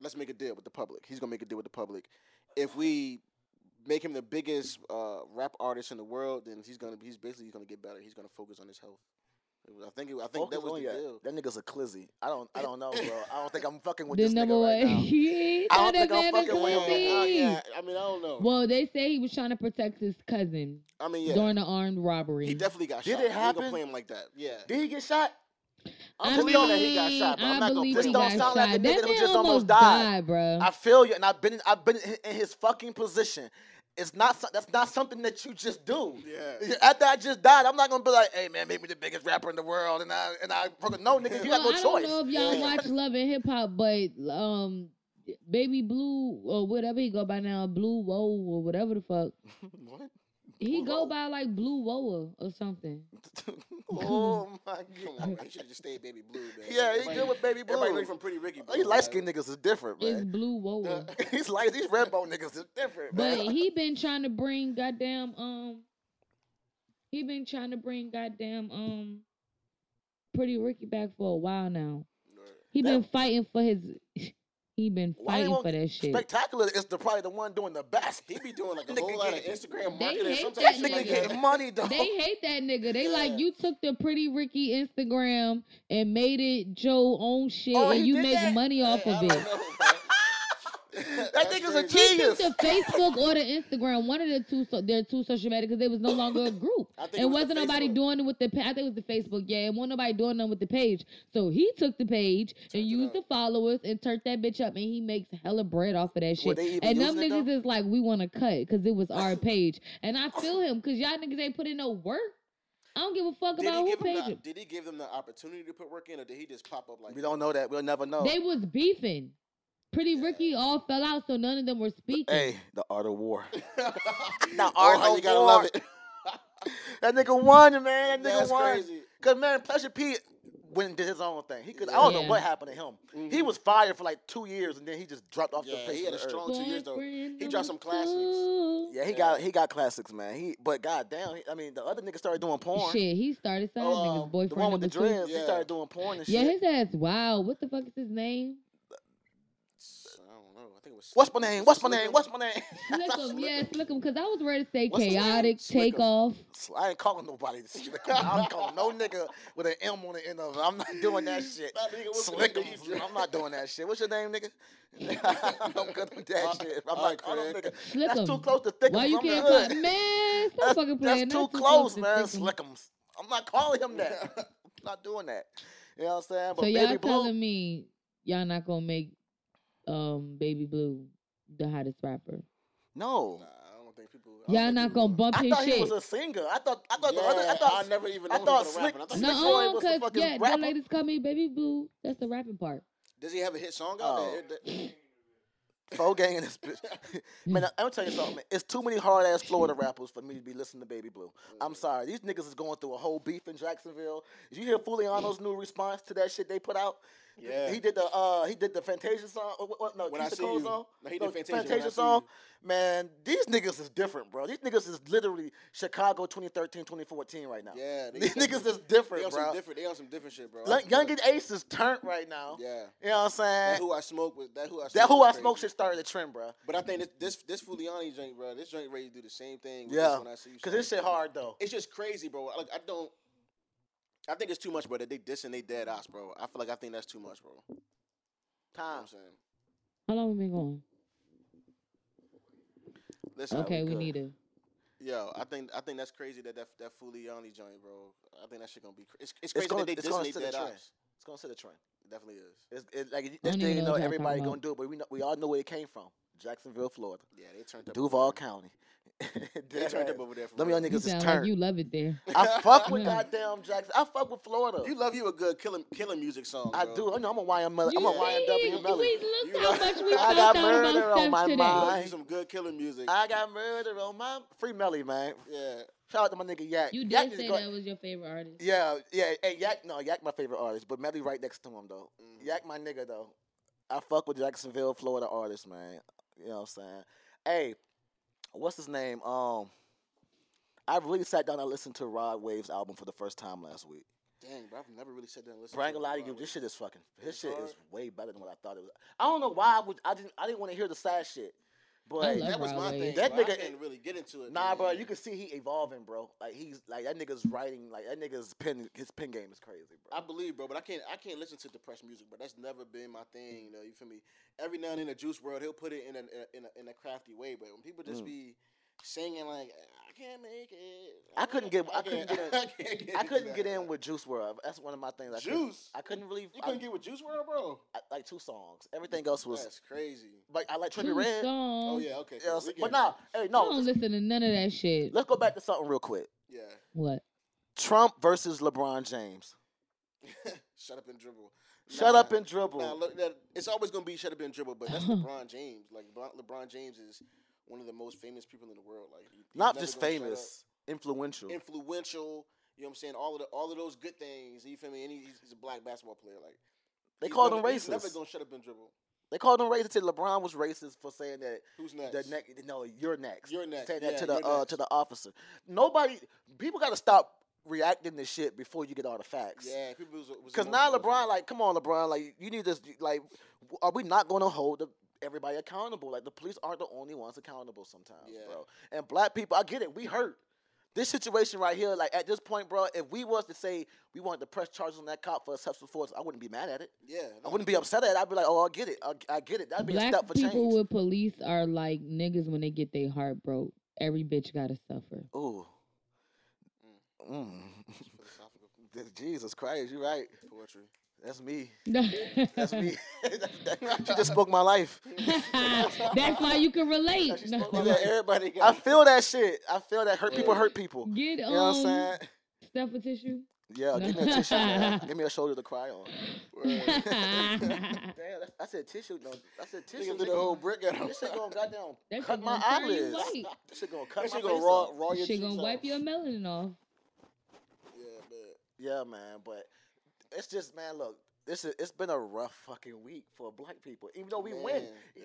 let's make a deal with the public. He's gonna make a deal with the public. If we make him the biggest uh, rap artist in the world, then he's gonna he's basically gonna get better. He's gonna focus on his health. It was- I think it, I think Focus that was the deal. That nigga's a clizzy. I don't I don't know, bro. I don't think I'm fucking with the this number nigga one. right now. he I don't think I'm fucking with him. pussy. Uh, yeah, I mean, I don't know. Well, they say he was trying to protect his cousin I mean, yeah, during the armed robbery. he definitely got Did shot. it We ain't gonna play him like that. Yeah. Did he get shot? I I'm mean, that he got shot, but I'm I not gonna believe put he it. Don't got sound like a nigga That who just almost almost died. bro. I feel you, and I've been I've been in- in his fucking position. It's not that's not something that you just do. Yeah. After I just died, I'm not gonna be like, "Hey man, make me the biggest rapper in the world," and I and I no nigga, you well, got no I choice. don't know if y'all watch Love and Hip Hop, but um, Baby Blue or whatever he go by now, Blue Woe or whatever the fuck. what? He Blue go Woe? by like Blue Woa or something. oh my god. on. He should have just stayed Baby Blue, man. Yeah, he Everybody- good with baby Everybody know blue. he from Pretty Ricky. Oh, bro, These light skinned niggas is different, It's. Blue Woa. He's like these red bone niggas is different, But man. he been trying to bring goddamn um he been trying to bring goddamn um Pretty Ricky back for a while now. He been fighting for his he been fighting for that shit. Spectacular is the probably the one doing the best. He be doing like a whole lot of getting- Instagram They hate that Nigga getting money, though. They hate that nigga. They Yeah. like you took the Pretty Ricky Instagram and made it Joe own shit Oh, and you make that? money off I of don't it. Know, man. that That's nigga's a crazy. He took genius. the Facebook or the Instagram, one of the two, so, their two social media, because they was no longer a group. I think it and was wasn't nobody doing it with the. pa- I think it was the Facebook, yeah. And wasn't nobody doing nothing with the page. So he took the page and it used the followers and turned that bitch up, and he makes hella bread off of that shit. And them niggas though? is like, we want to cut because it was our page, and I feel him because y'all niggas ain't put in no work. I don't give a fuck Did about he, who give him the, did he give them the opportunity to put work in, or did he just pop up like? We don't know that. We'll never know. They was beefing. Pretty Ricky all fell out, so none of them were speaking. Hey, the art of war. now, art how of you gotta war. love it. That nigga won, man. That nigga That's won. crazy. Cause man, Pleasure P went and did his own thing. He could. I don't know what happened to him. He was fired for like two years, and then he just dropped off the Mm-hmm. Yeah, face he of had a the earth. strong two years though. He dropped some classics. Yeah, he Yeah. got he got classics, man. He but goddamn, he, I mean the other nigga started doing porn. Shit, he started side Oh, niggas. um, Boyfriend The one with the number two. dreads, he started doing porn and Yeah, shit. his ass. Wow, what the fuck is his name? I don't know. I think it was. What's my name? What's my name? What's my name? Slick him, yeah, slick him. Cause I was ready to say What's chaotic Slick 'em. takeoff. I ain't calling nobody. Slick. I'm calling no nigga with an M on the end of it. I'm not doing that shit. Slick name 'em. that you I'm not doing that shit. What's your name, nigga? I'm good with that shit. I'm not right, calling Craig. nigga. Slick That's 'em. too close to thick Why you can't call man? Stop That's, fucking playing. that's too Not close, to man. Slick. Slickums. I'm not calling him that. I'm not doing that. You know what I'm saying? But So Baby y'all telling me y'all not gonna make um Baby Blue the hottest rapper? no. Nah, I don't think people. I don't Y'all think not people gonna will. bump I his thought he shit? was a singer. I thought I thought Yeah, the other I thought I never even I known thought him for the Slick- rapping. I thought Slick No, Floyd was the cause fucking yeah, rapper. the ladies call me Baby Blue. That's the rapping part. Does he have a hit song out Oh. there? That- Faux gang in this bitch. Man, I'm gonna tell you something. Man. It's too many hard ass Florida rappers for me to be listening to Baby Blue. I'm sorry. These niggas is going through a whole beef in Jacksonville. Did you hear Fuliano's new response to that shit they put out? Yeah. He did the uh he did the Fantasia song. What, what, no, When I See Cole You. song. No, he did Fantasia, I Fantasia song. Man, these niggas is different, bro. These niggas is literally Chicago 2013, 2014 right now. Yeah, these some- niggas is They different, on bro. some different. They on some different shit, bro. I- Young and Ace is turned right now. Yeah. You know what I'm saying? That who I smoke with. That who I. That Smoke who was I smoke should start the trend, bro. But I think this this this Fuliani joint, bro. This joint ready to do the same thing. Yeah, when I see you Cause this shit hard though. It's just crazy, bro. Like I don't. I think it's too much, bro. That they dissing they dead ass, bro. I feel like I think that's too much, bro. You know Time. I'm saying. How long we been going? Listen, Okay, we good. need to. Yo, I think I think that's crazy that that that Fuliani joint, bro. I think that shit gonna be. Cra- it's, it's It's crazy gonna, that they it's dissing they dead trend. ops. It's gonna set a trend. It definitely is. It's it, like this don't thing, you know know, what y'all everybody gonna do it, but we know, we all know where it came from. Jacksonville, Florida, Yeah, they turned up. Duval over County. There. They turned up over there. For Them young real. You niggas is sound like you love it there. I fuck with Yeah. goddamn Jackson. I fuck with Florida. You love you a good killing killing music song. I do. I know I'm a YML. I'm You a YNW see? Melly. We You look know- how much we I found got murder on my stuff today. Love mind. some good killing music. I got murder on my free Melly, man. yeah. Shout out to my nigga Yak. You Yak did is say that was your favorite artist. Yeah, yeah. Hey, Yak, no, Yak my favorite artist, but Melly right next to him though. Mhm. Yak my nigga though. I fuck with Jacksonville, Florida artists, man. You know what I'm saying? Hey, what's his name? Um, I really sat down and listened to Rod Wave's album for the first time last week. Dang, bro, I've never really sat down and listened. Bro, I ain't to gonna lie to you, this shit is fucking. His shit hard. is way better than what I thought it was. I don't know why I would. I didn't. I didn't want to hear the sad shit. But I love That was my thing. That bro. I nigga- didn't really get into it. Nah, man. bro, you can see he evolving, bro. Like he's like that nigga's writing, like that nigga's pen, his pen game is crazy, bro. I believe, bro, but I can't. I can't listen to depressed music, bro. That's never been my thing. You know, you feel me? Every now and then, the Juice WRLD, he'll put it in a in a, in a, in a crafty way. But when people just Mm. be singing like, "I can't make it," I couldn't get- I couldn't can't- get in- I, can't get I couldn't get in with Juice WRLD. That's one of my things. I couldn't- Juice. I couldn't really. You I, couldn't get with Juice WRLD, bro. I, like two songs. Everything else was That's crazy. like I like Trippie Redd. songs. Oh yeah, okay. You know I'm we but it. nah, hey, I no. don't listen to none of that shit. Let's go back to something real quick. Yeah. What? Trump versus LeBron James. shut up and dribble. Shut Nah, up and dribble. Nah, look, that, it's always gonna be shut up and dribble, but that's LeBron James. Like LeBron, LeBron James is one of the most famous people in the world. Like he- Not just gonna shut up. famous, influential. influential. You know what I'm saying? All of the all of those good things. You feel me? And he's, he's a black basketball player. Like they called him He's never racist. gonna shut up and dribble. They called him racist. Said LeBron was racist for saying that Who's next? the next. No, you're next. You're next. Saying that Yeah, to the uh, to the officer. Nobody. People got to stop reacting to shit before you get all the facts. Yeah, people Because now. LeBron, like, come on, LeBron, like, you need this. like, are we not going to hold the, everybody accountable? Like, the police aren't the only ones accountable sometimes, Yeah. bro. And black people, I get it, we hurt. This situation right here, like, at this point, bro, if we was to say we wanted to press charges on that cop for sexual force, I wouldn't be mad at it. Yeah, I wouldn't be upset at it. I'd be like, oh, I get it. I, I get it. That'd be a Black step for people with police are like niggas when they get their heart broke. Every bitch gotta suffer. Ooh. Mm. It's Jesus Christ, you're right. poetry. That's me. That's me. she just spoke my life. That's why you can relate. She spoke Yeah, everybody I feel that shit. I feel that hurt people hurt people. Get on. You know what I'm um saying? stuff with tissue. Yeah, give me a tissue. Man. Give me a shoulder to cry on. Damn, that's, I said tissue. No, I said tissue. Nigga did the whole brick at him. This shit gonna goddamn That cut my gonna turn you eyelids. white. This shit gonna cut That my shit face gonna raw, off. raw your she cheeks gonna wipe off. your melanin off. Yeah, but Yeah, man. But it's just, man. Look, this is. It's been a rough fucking week for black people. Even though we win, Man,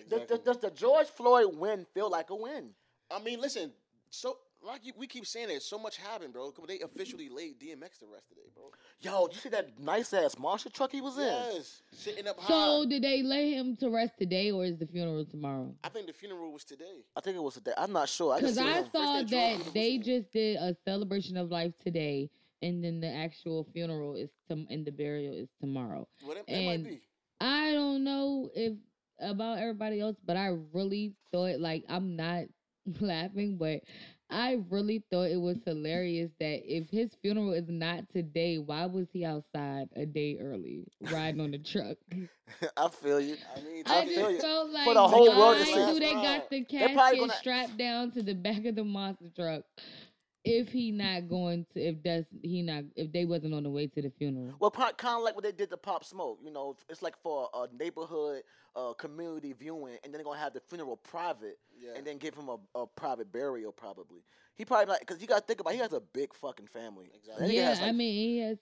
does, exactly. does the George Floyd win feel like a win? I mean, listen. So like you, we keep saying it, so much happened, bro. They officially laid DMX to rest today, bro. Yo, did you see that nice ass Marshall truck he was in? Yes, sitting up high. So did they lay him to rest today or is the funeral tomorrow? I think the funeral was today. I think it was today. I'm not sure. I just Because seen I saw they that they just did a celebration of life today, and then the actual funeral is tom- and the burial is tomorrow. Well, that, that might And- be. I don't know if about everybody else, but I really thought like I'm not laughing, but I really thought it was hilarious that if his funeral is not today, why was he outside a day early riding on the truck? I feel you. I mean, I I feel just you. felt like For the whole world to why see. do they got the casket strapped down to the back of the monster truck? If he not going to, if that's he not, if they wasn't on the way to the funeral. Well, kind of like what they did to Pop Smoke. You know, it's like for a neighborhood uh, community viewing, and then they're gonna have the funeral private, Yeah. and then give him a, a private burial probably. He probably like because you gotta think about it, he has a big fucking family. Exactly. Yeah, has, like, I mean he has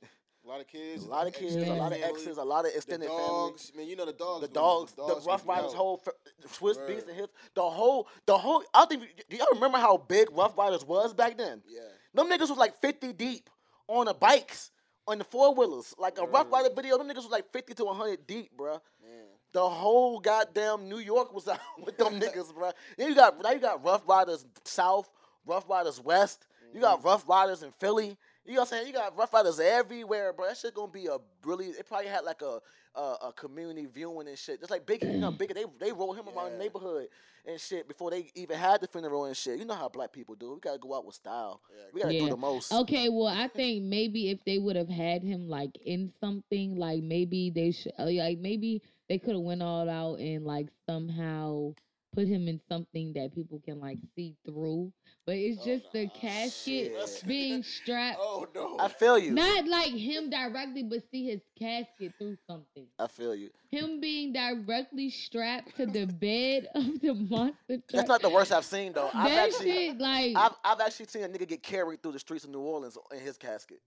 A lot of kids. A lot of kids, a lot of exes, a lot of The extended dogs, man, you know the dogs. The gonna- dogs, the, Ruff Ryders whole f- Swiss Word. Beats and his the whole the whole. I think do y'all remember how big Ruff Ryders was back then? Yeah. Them niggas was like fifty deep on the bikes on the four wheelers. Like a Ruff Ryder video, them niggas was like fifty to hundred deep, bruh. Man. The whole goddamn New York was out with them niggas, bruh. Then you got now you got Ruff Ryders South, Ruff Ryders West. You got mm-hmm. Ruff Ryders in Philly. You know what I'm saying? You got Ruff Ryders everywhere, bro. That shit gonna be a really. It probably had like a a, a community viewing and shit. Just like Biggie, you know, Biggie they they roll him around the neighborhood and shit before they even had the funeral and shit. You know how black people do. We gotta go out with style. Yeah. We gotta Yeah. do the most. Okay, well, I think maybe if they would have had him like in something, like maybe they should, uh, like maybe they could have went all out and like somehow put him in something that people can like see through. But it's Oh, just the casket shit. being strapped, Oh no. I feel you. not like him directly, but see his casket through something. I feel you. Him being directly strapped to the bed of the monster truck. That's not the worst I've seen though. I've actually, shit, like, I've, I've actually seen a nigga get carried through the streets of New Orleans in his casket.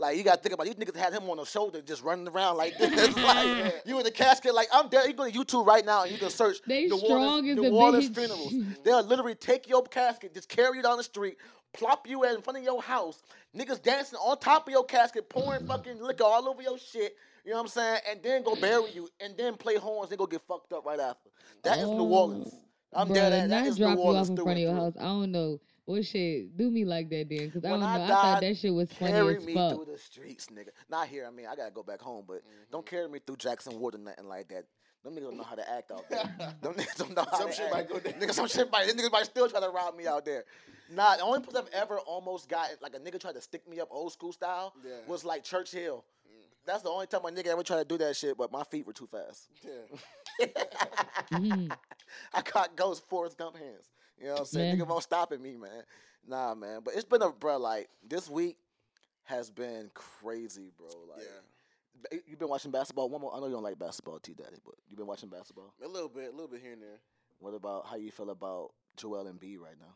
Man. Like you gotta think about it. these niggas had him on the shoulder just running around like this. like you in the casket, like I'm dead. You go to YouTube right now and you can search They New strong Orleans, as New Orleans bitch. funerals. They'll literally take your casket, just carry you down the street, plop you in front of your house, niggas dancing on top of your casket, pouring fucking liquor all over your shit. You know what I'm saying? And then go bury you, and then play horns, and go get fucked up right after. That is New Orleans. I'm Bruh, dead. That, not that is New drop you Orleans off in through front of and your house. I don't know. What shit? Do me like that then, because I don't I know. I thought that shit was funny Carry as me fuck. through the streets, nigga. Not here. I mean, I gotta go back home, but don't carry me through Jackson Ward or nothing like that. Them niggas don't know how to act out there. Them niggas don't know how Some to shit act. might go down. Nigga, some shit might. Niggas might still try to rob me out there. Nah, the only place I've ever almost got like a nigga tried to stick me up old school style Yeah. was like Church Hill. That's the only time my nigga ever tried to do that shit, but my feet were too fast. Yeah. Mhm. I caught Ghost Forrest Gump hands. You know what I'm saying? Yeah. Nigga won't stopping me, man. Nah, man. But it's been a bro. Like this week has been crazy, bro. Like Yeah. you been watching basketball. One more. I know you don't like basketball, T Daddy, but you've been watching basketball. A little bit, a little bit here and there. What about how you feel about Joel Embiid right now?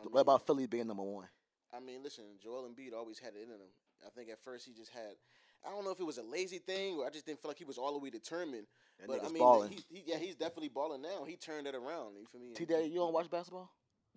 I what about Philly being number one? I mean, listen, Joel Embiid always had it in him. I think at first he just had. I don't know if it was a lazy thing or I just didn't feel like he was all the way determined. That but I mean, balling. he, he, yeah, he's definitely balling now. He turned it around. You feel me? T Daddy, you don't watch basketball?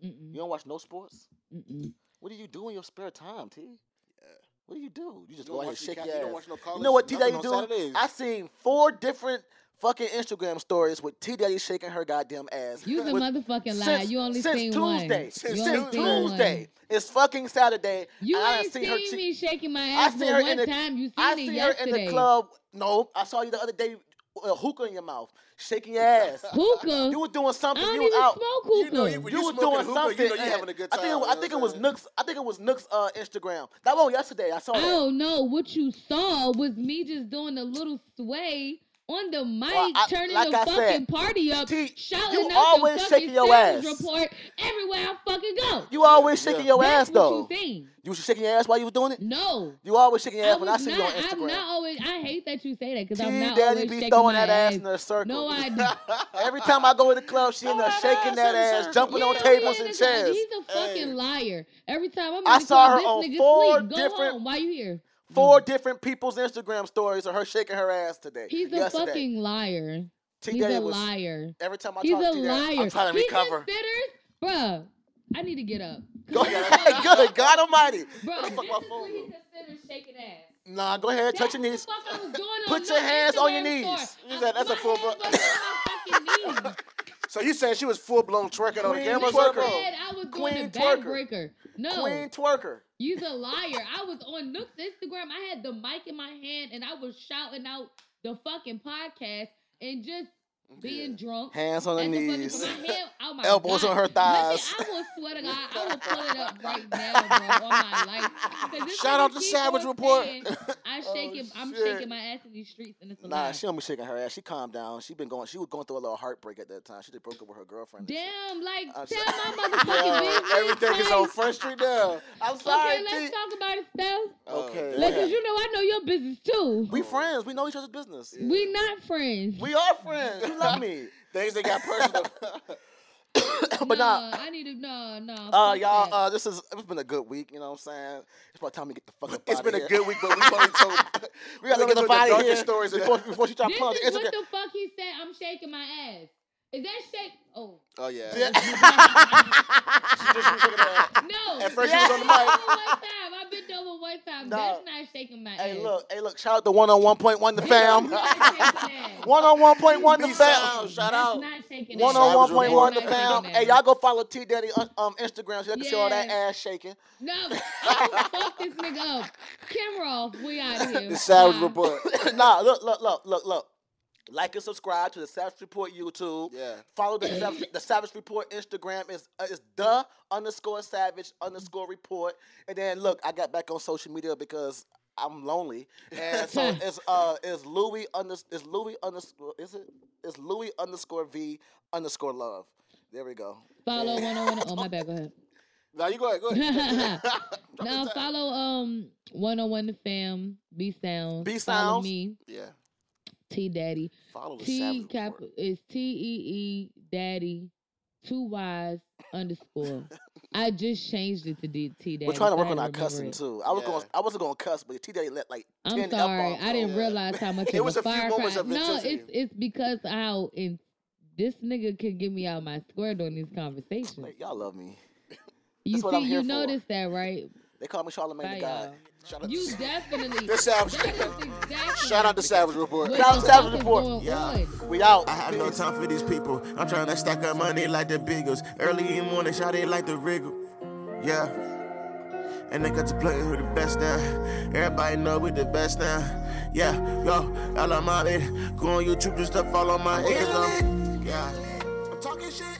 Mm-mm. You don't watch no sports? Mm-mm. What do you do in your spare time, T? Yeah. What do you do? You just You go ahead and shake ca- your you ass. don't watch no You college, know what T nothing Daddy on doing? I seen four different fucking Instagram stories with T Daddy shaking her goddamn ass. You's a with- motherfucking lie. since- You only since seen Tuesday. one. Since you Since only seen one. Tuesday. It's fucking Saturday. You and I ain't seen seen her che- me shaking my I ass seen but her in one the time. You seen I it seen her in the club. No, I saw you the other day. with A hookah in your mouth, shaking your ass. Hookah. You was doing I something. don't You was even out. smoke hookah. You know you- when You was doing hookah, something. You know you and having a good I time. think it, I think it was Nook's. I think it was Nook's uh, Instagram. That one yesterday. I saw I that. Oh no! What you saw was me just doing a little sway on the mic, Well, I- turning like the I fucking said, party up, T, shouting you out always the fucking shaking your sales ass. report everywhere I fucking go. You always Yeah. shaking your That's ass what though. you seen. You was shaking your ass while you was doing it. No. You always shaking your I ass when I see not, you on Instagram. I'm Instagram. not always. I hate that you say that because I'm not Daddy always be shaking throwing my that ass in her circle. No, I don't. Every time I go to the club, she in there Throw that shaking ass that ass, circle. jumping on tables and chairs. He's a fucking liar. Every time I'm in I the saw club, her this on nigga four sleep. Go different- home. Why you here? Four mm. different people's Instagram stories of her shaking her ass today. He's a fucking liar. T He's a was liar. every time I He's talk to liar. I'm trying to he recover. considers, bruh. I need to get up. Go ahead, good God Almighty. Bro, fuck my phone he considers shaking ass. Nah, go ahead, touch your knees. what the fuck I was doing Put your hands on your knees. You said that's a full hands bro- wasn't on my fucking knees. So you saying she was full blown twerking on the Queen camera twerker. circle? Said I was doing Queen the twerker. backbreaker. No, Queen twerker. You's a liar. I was on Nook's Instagram. I had the mic in my hand and I was shouting out the fucking podcast and just being drunk. Hands on the at the fucking- knees. hand, oh Elbows God. on her Let me- thighs. I will swear to God, I will pull it up right now, bro, on my life. 'Cause this Shout out to keep Savage Report. saying, I Oh, shake it, I'm shit. shaking my ass in these streets and it's a Nah, lie. she don't be shaking her ass. She calmed down. She been going. She was going through a little heartbreak at that time. She just broke up with her girlfriend. Damn, like, I'm tell my motherfucking business. Everything is on like- Front Street now. I'm sorry, Okay, let's T. talk about it, Steph. Oh, okay. Like, Yeah. cause you know I know your business too. We friends. We know each other's business. We not friends. We are friends. You love me. Things that got personal. but no, nah. I need to no, no. Uh, y'all, that. uh, this is it's been a good week. You know what I'm saying? It's about time we get the fuck up. It's outta been a good week, but we've only told. we gotta get the out of darkest here stories before, before she try to pull out the Instagram. what the fuck he said. I'm shaking my ass. Is that shake? Oh. Oh yeah. Yeah. She just was looking at- No. At first she was on the mic. Over one time. I've been over one time. No. That's not shaking my hey, ass. look, hey, look. Shout out to one on one point one the fam. is not shaking ass. One on one point one the fam. Shout That's out. not shaking One ass. on one Savage point one the fam. Hey, y'all go follow T Daddy on um, Instagram so you can see all that ass shaking. No, I will fuck this nigga up. Camera off. We out of here. The Savage Bye. Report. nah, look, look, look, look, look. Like and subscribe to the Savage Report YouTube. Yeah. Follow the Savage, the Savage Report Instagram is uh, is the underscore Savage underscore Report. And then look, I got back on social media because I'm lonely, and so it's uh is Louis under is Louis underscore is it it is Louis underscore V underscore Love. There we go. Follow one on one. Oh my bad. Go ahead. Now you go ahead. Go ahead. now follow um one on one the fam. Be sound. Be sound. Me. Yeah. T Daddy. Follow the T cap is T E E Daddy. Two Y's underscore. I just changed it to D T Daddy. We're trying to work on our had to remember cussing it. too. I was Yeah. going I wasn't going to cuss, but T Daddy let like I'm 10 sorry. F-bombs I didn't. Yeah. realize how much It was a a few fire moments cry- of No, it's it's because how in this nigga could get me out my square during these conversations. Like, y'all love me. You that's what see, I'm here you for. noticed that, right? They call me Charlemagne Bye, the God. y'all. Shout out You to definitely. The Savage. that is exactly Shout out to Savage Report. Shout out to Savage Report. Yeah. We out. I have no time for these people. I'm trying to stack up money like the biggers. Early in the morning, shout it like the wriggle. Yeah. And they got to play who the best now. Everybody know we the best now. Yeah, yo, all of my it. Go on YouTube and stuff, follow my niggas. um, Yeah. I'm talking shit.